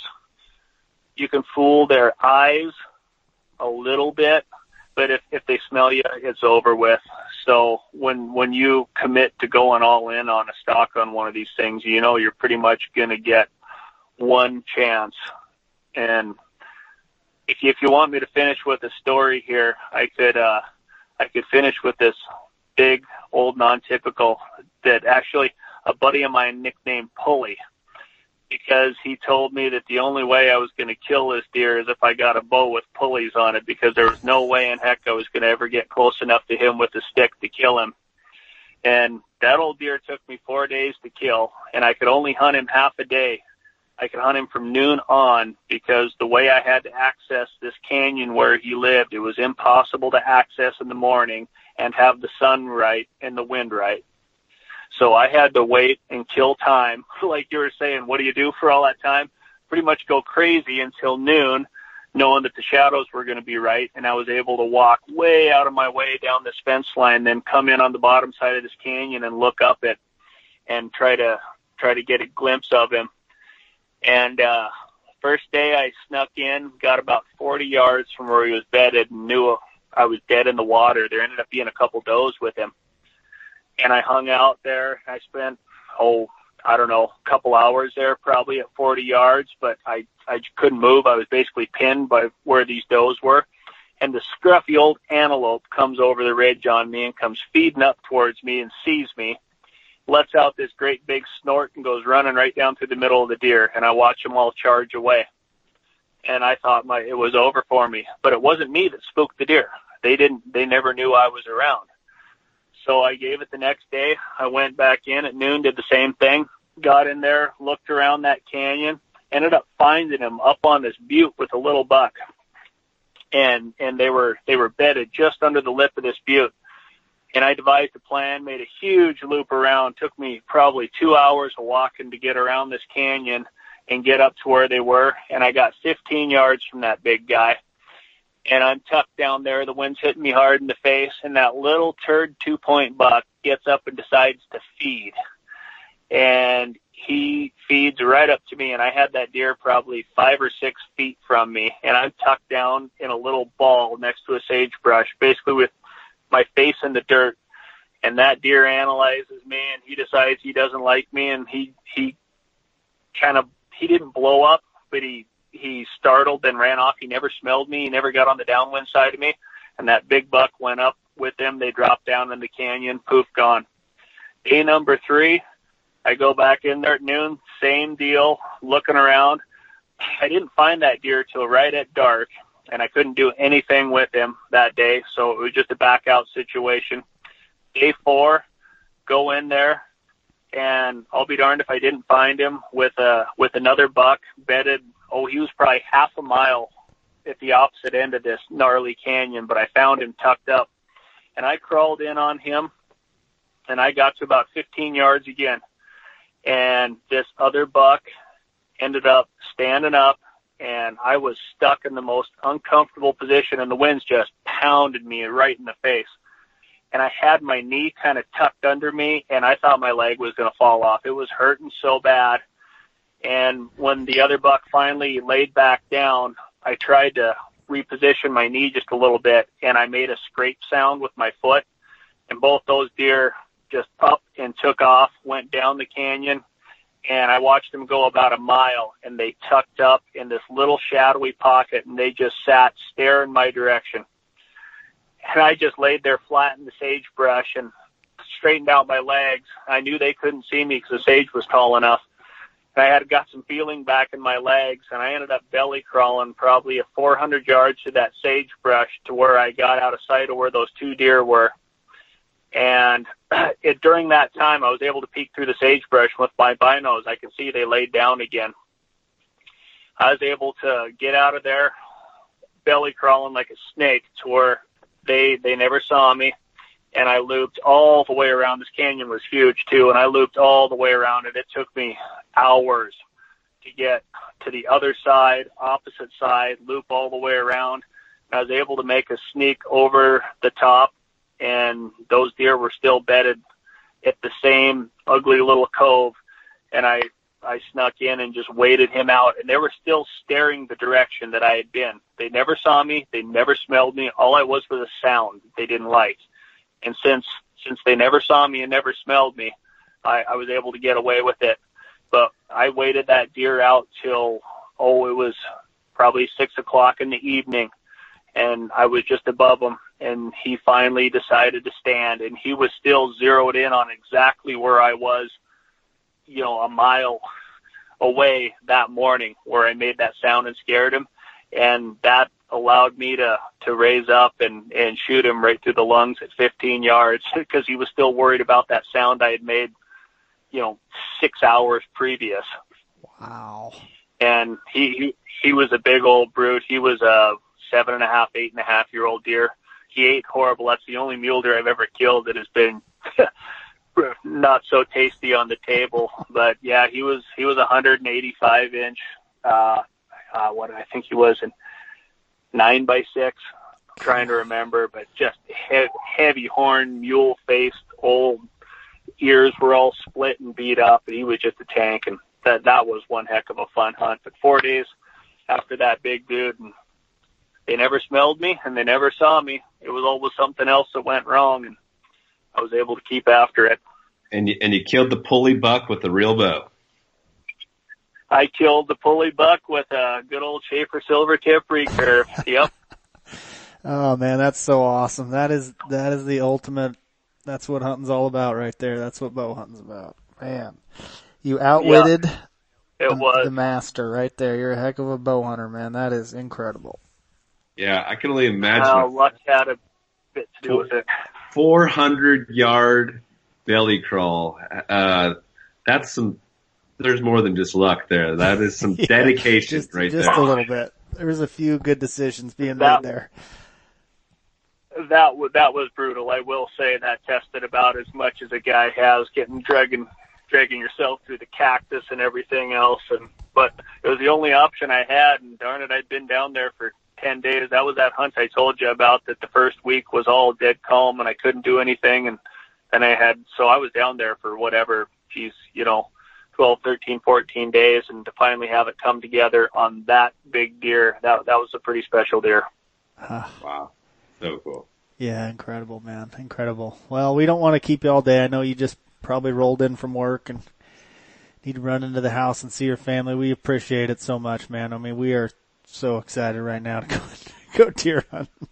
you can fool their eyes a little bit, but if if they smell you, it's over with. So when when you commit to going all in on a stock on one of these things, you know you're pretty much going to get one chance. And if you, if you want me to finish with a story here, I could. uh I could finish with this big old non-typical that actually a buddy of mine nicknamed Pulley because he told me that the only way I was going to kill this deer is if I got a bow with pulleys on it because there was no way in heck I was going to ever get close enough to him with a stick to kill him. And that old deer took me four days to kill and I could only hunt him half a day. I could hunt him from noon on because the way I had to access this canyon where he lived, it was impossible to access in the morning and have the sun right and the wind right. So I had to wait and kill time. Like you were saying, what do you do for all that time? Pretty much go crazy until noon, knowing that the shadows were going to be right. And I was able to walk way out of my way down this fence line, then come in on the bottom side of this canyon and look up it and try to, try to get a glimpse of him. And, uh, first day I snuck in, got about 40 yards from where he was bedded and knew I was dead in the water. There ended up being a couple does with him. And I hung out there. I spent, oh, I don't know, a couple hours there, probably at 40 yards, but I, I couldn't move. I was basically pinned by where these does were. And the scruffy old antelope comes over the ridge on me and comes feeding up towards me and sees me, lets out this great big snort and goes running right down through the middle of the deer. And I watch them all charge away. And I thought my, it was over for me, but it wasn't me that spooked the deer. They didn't, they never knew I was around. So I gave it the next day. I went back in at noon, did the same thing, got in there, looked around that canyon, ended up finding him up on this butte with a little buck. And, and they were, they were bedded just under the lip of this butte. And I devised a plan, made a huge loop around, took me probably two hours of walking to get around this canyon and get up to where they were. And I got 15 yards from that big guy. And I'm tucked down there. The wind's hitting me hard in the face. And that little turd two point buck gets up and decides to feed. And he feeds right up to me. And I had that deer probably five or six feet from me. And I'm tucked down in a little ball next to a sagebrush, basically with my face in the dirt. And that deer analyzes me and he decides he doesn't like me and he, he kind of, he didn't blow up, but he, he startled and ran off. He never smelled me. He never got on the downwind side of me. And that big buck went up with him. They dropped down in the canyon, poof, gone. Day number three, I go back in there at noon, same deal, looking around. I didn't find that deer till right at dark and I couldn't do anything with him that day. So it was just a back out situation. Day four, go in there and I'll be darned if I didn't find him with a, with another buck bedded. Oh, he was probably half a mile at the opposite end of this gnarly canyon, but I found him tucked up and I crawled in on him and I got to about 15 yards again. And this other buck ended up standing up and I was stuck in the most uncomfortable position and the winds just pounded me right in the face. And I had my knee kind of tucked under me and I thought my leg was going to fall off. It was hurting so bad. And when the other buck finally laid back down, I tried to reposition my knee just a little bit and I made a scrape sound with my foot and both those deer just up and took off, went down the canyon and I watched them go about a mile and they tucked up in this little shadowy pocket and they just sat staring my direction. And I just laid there flat in the sagebrush and straightened out my legs. I knew they couldn't see me because the sage was tall enough. And I had got some feeling back in my legs, and I ended up belly crawling probably a 400 yards to that sagebrush to where I got out of sight of where those two deer were. And it, during that time, I was able to peek through the sagebrush with my binos. I could see they laid down again. I was able to get out of there, belly crawling like a snake to where they they never saw me and I looped all the way around. This canyon was huge too, and I looped all the way around it. It took me hours to get to the other side, opposite side, loop all the way around. I was able to make a sneak over the top, and those deer were still bedded at the same ugly little cove. And I I snuck in and just waited him out, and they were still staring the direction that I had been. They never saw me. They never smelled me. All I was was a sound they didn't like. And since since they never saw me and never smelled me, I, I was able to get away with it. But I waited that deer out till oh, it was probably six o'clock in the evening, and I was just above him, and he finally decided to stand, and he was still zeroed in on exactly where I was, you know, a mile away that morning where I made that sound and scared him, and that allowed me to to raise up and and shoot him right through the lungs at 15 yards because he was still worried about that sound I had made, you know, six hours previous. Wow. And he he, he was a big old brute. He was a seven and a half, eight and a half year old deer. He ate horrible. That's the only mule deer I've ever killed that has been not so tasty on the table. But yeah, he was he was 185 inch. Uh, uh, what I think he was in nine by six. I'm trying to remember, but just he- heavy horn, mule faced, old ears were all split and beat up, and he was just a tank. And that that was one heck of a fun hunt. But four days after that big dude, and they never smelled me and they never saw me. It was always something else that went wrong, and I was able to keep after it. And you, and you killed the pulley buck with the real bow. I killed the pulley buck with a good old Schafer Silvertip recurve. Yep. oh man, that's so awesome. That is that is the ultimate. That's what hunting's all about, right there. That's what bow hunting's about. Man, you outwitted yeah, it the, was. the master right there. You're a heck of a bow hunter, man. That is incredible. Yeah, I can only imagine. Uh, luck had a bit to do with it. 400 yard belly crawl. Uh, that's some there's more than just luck there. That is some Yeah, dedication just, right just there. Just a little bit. There was a few good decisions being That- made there. That w- that was brutal. I will say that tested about as much as a guy has getting dragging dragging yourself through the cactus and everything else. And but it was the only option I had. And darn it, I'd been down there for ten days. That was that hunt I told you about. That the first week was all dead calm and I couldn't do anything. And then I had so I was down there for whatever. Geez, you know. 12, 13, 14 days and to finally have it come together on that big deer, that, that was a pretty special deer. Huh. Wow. So cool. Yeah, incredible, man. Incredible. Well, we don't want to keep you all day. I know you just probably rolled in from work and need to run into the house and see your family. We appreciate it so much, man. I mean, we are so excited right now to go, go deer hunting.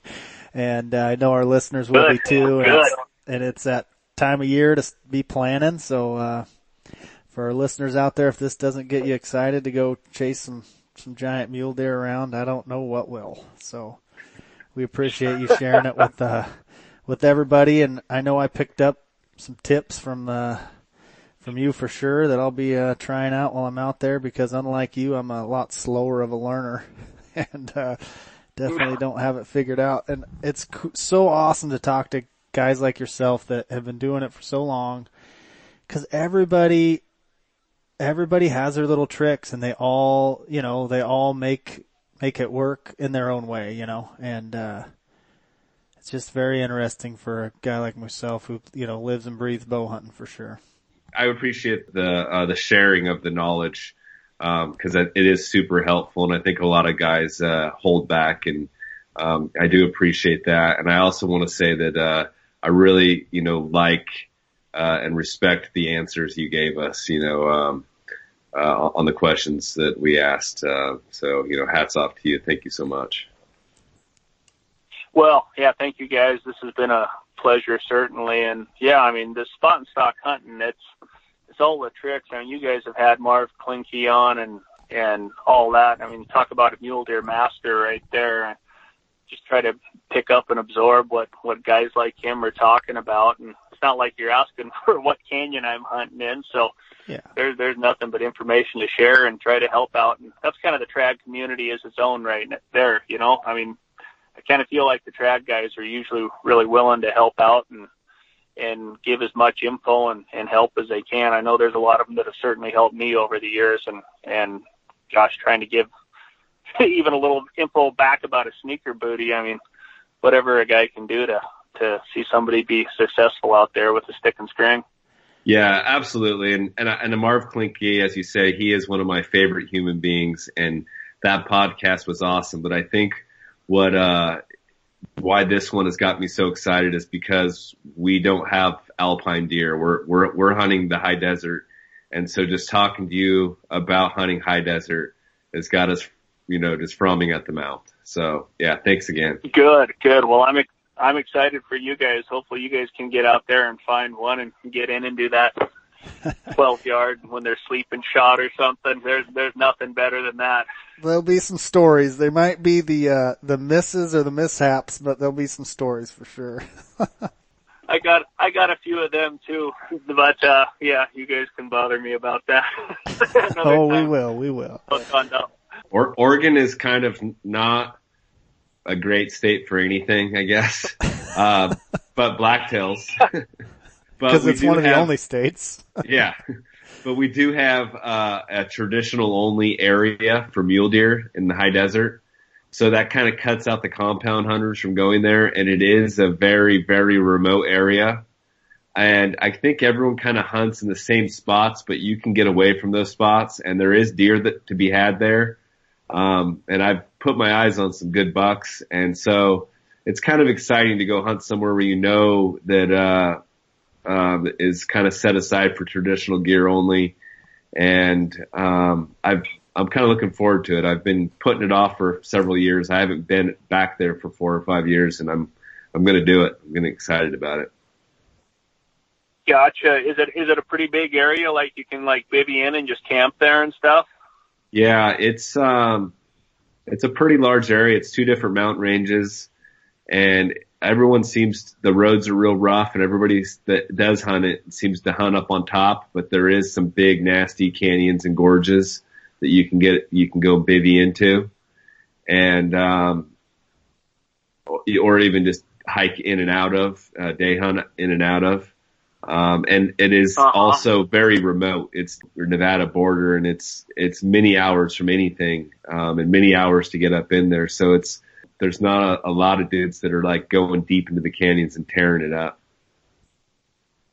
And uh, I know our listeners will be too. And it's, and it's that time of year to be planning. So, uh, for our listeners out there, if this doesn't get you excited to go chase some, some giant mule deer around, I don't know what will. So we appreciate you sharing it with, uh, with everybody. And I know I picked up some tips from, uh, from you for sure that I'll be, uh, trying out while I'm out there because unlike you, I'm a lot slower of a learner and, uh, definitely don't have it figured out. And it's so awesome to talk to guys like yourself that have been doing it for so long because everybody everybody has their little tricks and they all you know they all make make it work in their own way you know and uh it's just very interesting for a guy like myself who you know lives and breathes bow hunting for sure I appreciate the uh, the sharing of the knowledge because it it is super helpful, and I think a lot of guys uh, hold back, and um, I do appreciate that. And I also want to say that uh, I really, you know, like uh, and respect the answers you gave us, you know, um, uh, on the questions that we asked. Uh, so, you know, hats off to you. Thank you so much. Well, yeah, thank you guys. This has been a pleasure, certainly. And yeah, I mean, this spot and stalk hunting, it's, it's all the tricks. I mean, you guys have had Marv Clyncke on and and all that. I mean, talk about a mule deer master right there. Just try to pick up and absorb what what guys like him are talking about, and it's not like you're asking for what canyon I'm hunting in. So Yeah. there's there's nothing but information to share and try to help out, and that's kind of the trad community is its own right there. You know, I mean, I kind of feel like the trad guys are usually really willing to help out and and give as much info and, and help as they can. I know there's a lot of them that have certainly helped me over the years and, and gosh, trying to give even a little info back about a sneaker booty. I mean, whatever a guy can do to, to see somebody be successful out there with a stick and string. Yeah, absolutely. And and and Marv Clyncke, as you say, he is one of my favorite human beings, and that podcast was awesome. But I think what uh why this one has got me so excited is because we don't have alpine deer. We're we're we're hunting the high desert, and so just talking to you about hunting high desert has got us, you know, just frowning at the mouth. So yeah, thanks again. Good, good. Well, I'm ex- I'm excited for you guys. Hopefully, you guys can get out there and find one and get in and do that 12 yard when they're sleeping shot or something. There's there's nothing better than that. There'll be some stories. They might be the, uh, the misses or the mishaps, but there'll be some stories for sure. I got I got a few of them too, but uh yeah, you guys can bother me about that. Oh, we time. will. We will. I'll. Or- Oregon is kind of not a great state for anything, I guess. Uh, but blacktails. Because it's one of the only states. yeah. But we do have uh, a traditional only area for mule deer in the high desert. So that kind of cuts out the compound hunters from going there and it is a very, very remote area. And I think everyone kind of hunts in the same spots, but you can get away from those spots and there is deer that to be had there. Um, and I've put my eyes on some good bucks. And so it's kind of exciting to go hunt somewhere where you know that, uh, um, is kind of set aside for traditional gear only. And, um, I've, I'm kind of looking forward to it. I've been putting it off for several years. I haven't been back there for four or five years and I'm, I'm going to do it. I'm getting excited about it. Gotcha. Is it is it a pretty big area? Like you can like bivvy in and just camp there and stuff? Yeah, it's um it's a pretty large area. It's two different mountain ranges and everyone seems the roads are real rough and everybody that does hunt it seems to hunt up on top, but there is some big nasty canyons and gorges that you can get you can go bivvy into and um or even just hike in and out of uh, day hunt in and out of um, and it is Uh-huh. also very remote. It's the Nevada border, and it's it's many hours from anything, um, and many hours to get up in there. So it's there's not a, a lot of dudes that are like going deep into the canyons and tearing it up.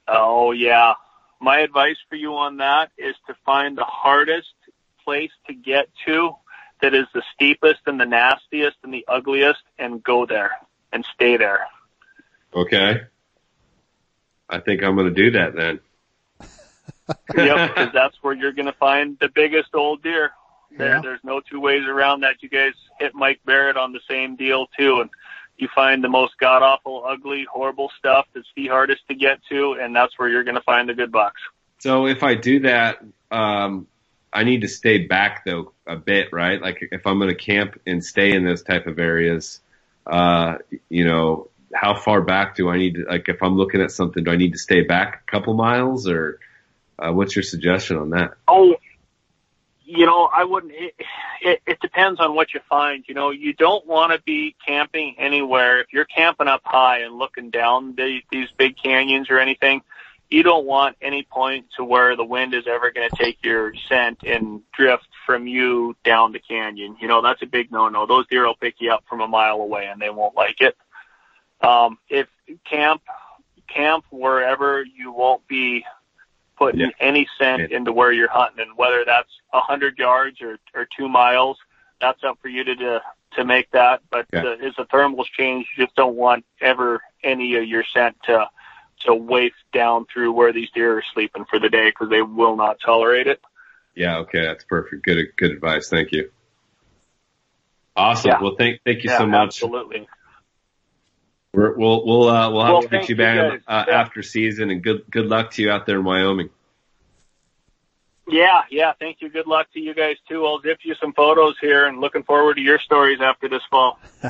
Oh yeah. My advice for you on that is to find the hardest place to get to that is the steepest and the nastiest and the ugliest and go there and stay there. Okay, I think I'm going to do that then. yep, because that's where you're going to find the biggest old deer. There, Yeah. there's no two ways around that. You guys hit Mike Barrett on the same deal too, and you find the most god awful, ugly, horrible stuff that's the hardest to get to, and that's where you're going to find the good bucks. So if I do that, um, I need to stay back though a bit, right? Like if I'm going to camp and stay in those type of areas, uh, you know, how far back do I need to, like if I'm looking at something, do I need to stay back a couple miles or, uh, what's your suggestion on that? Oh, you know, I wouldn't. It, it, it depends on what you find. You know, you don't want to be camping anywhere. If you're camping up high and looking down the, these big canyons or anything, you don't want any point to where the wind is ever going to take your scent and drift from you down the canyon. You know, that's a big no-no. Those deer will pick you up from a mile away and they won't like it. Um, if camp, camp wherever you won't be putting Yeah. any scent Yeah. into where you're hunting, and whether that's a hundred yards or, or two miles, that's up for you to to, to make that. But Yeah. uh, as the thermals change, you just don't want ever any of your scent to to waft down through where these deer are sleeping for the day because they will not tolerate it. Yeah. Okay. That's perfect. Good, good advice. Thank you. Awesome. Yeah. Well, thank, thank you yeah, so much. Absolutely. We're, we'll, we'll, uh, we'll have Well, to get you you back uh, Yeah. after season and good, good luck to you out there in Wyoming. Yeah, yeah. Thank you. Good luck to you guys too. I'll zip you some photos here, and looking forward to your stories after this fall.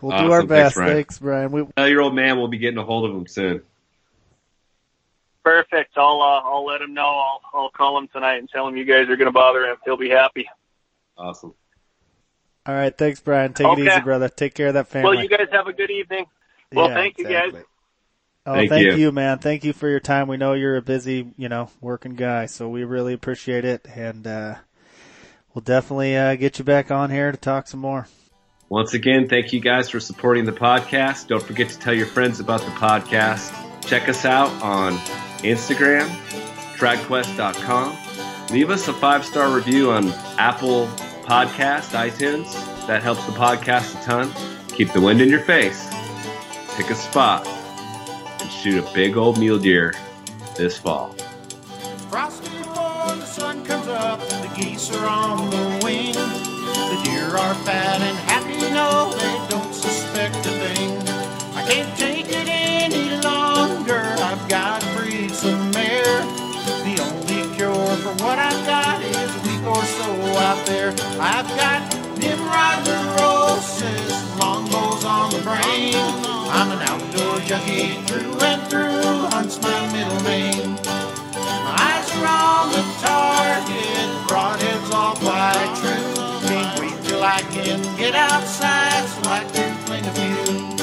we'll Awesome. do our Thanks, best. Brian. Thanks, Brian. We, Tell your old man we'll be getting a hold of him soon. Perfect. I'll uh, I'll let him know. I'll I'll call him tonight and tell him you guys are going to bother him. He'll be happy. Awesome. All right. Thanks, Brian. Take it easy, brother. Take care of that family. Well, you guys have a good evening. Well, Yeah, thank you guys. Oh, Thank thank, you. you. man. Thank you for your time. We know you're a busy, you know, working guy, so we really appreciate it, and uh, we'll definitely uh, get you back on here to talk some more. Once again, thank you guys for supporting the podcast. Don't forget to tell your friends about the podcast. Check us out on Instagram, dragquest.com. Leave us a five star review on Apple Podcast, iTunes. That helps the podcast a ton. Keep the wind in your face. Pick a spot and shoot a big old mule deer this fall. Frosty before the sun comes up, the geese are on the wing. The deer are fat and happy, no, they don't suspect a thing. I can't take it any longer, I've got to breed some mare. The only cure for what I've got out there. I've got Nimrod neurosis, longbows on the brain. I'm an outdoor junkie through and through, hunts my middle name. My eyes are on the target, broadheads all wide true. Can't wait till I can get outside so I can play a few.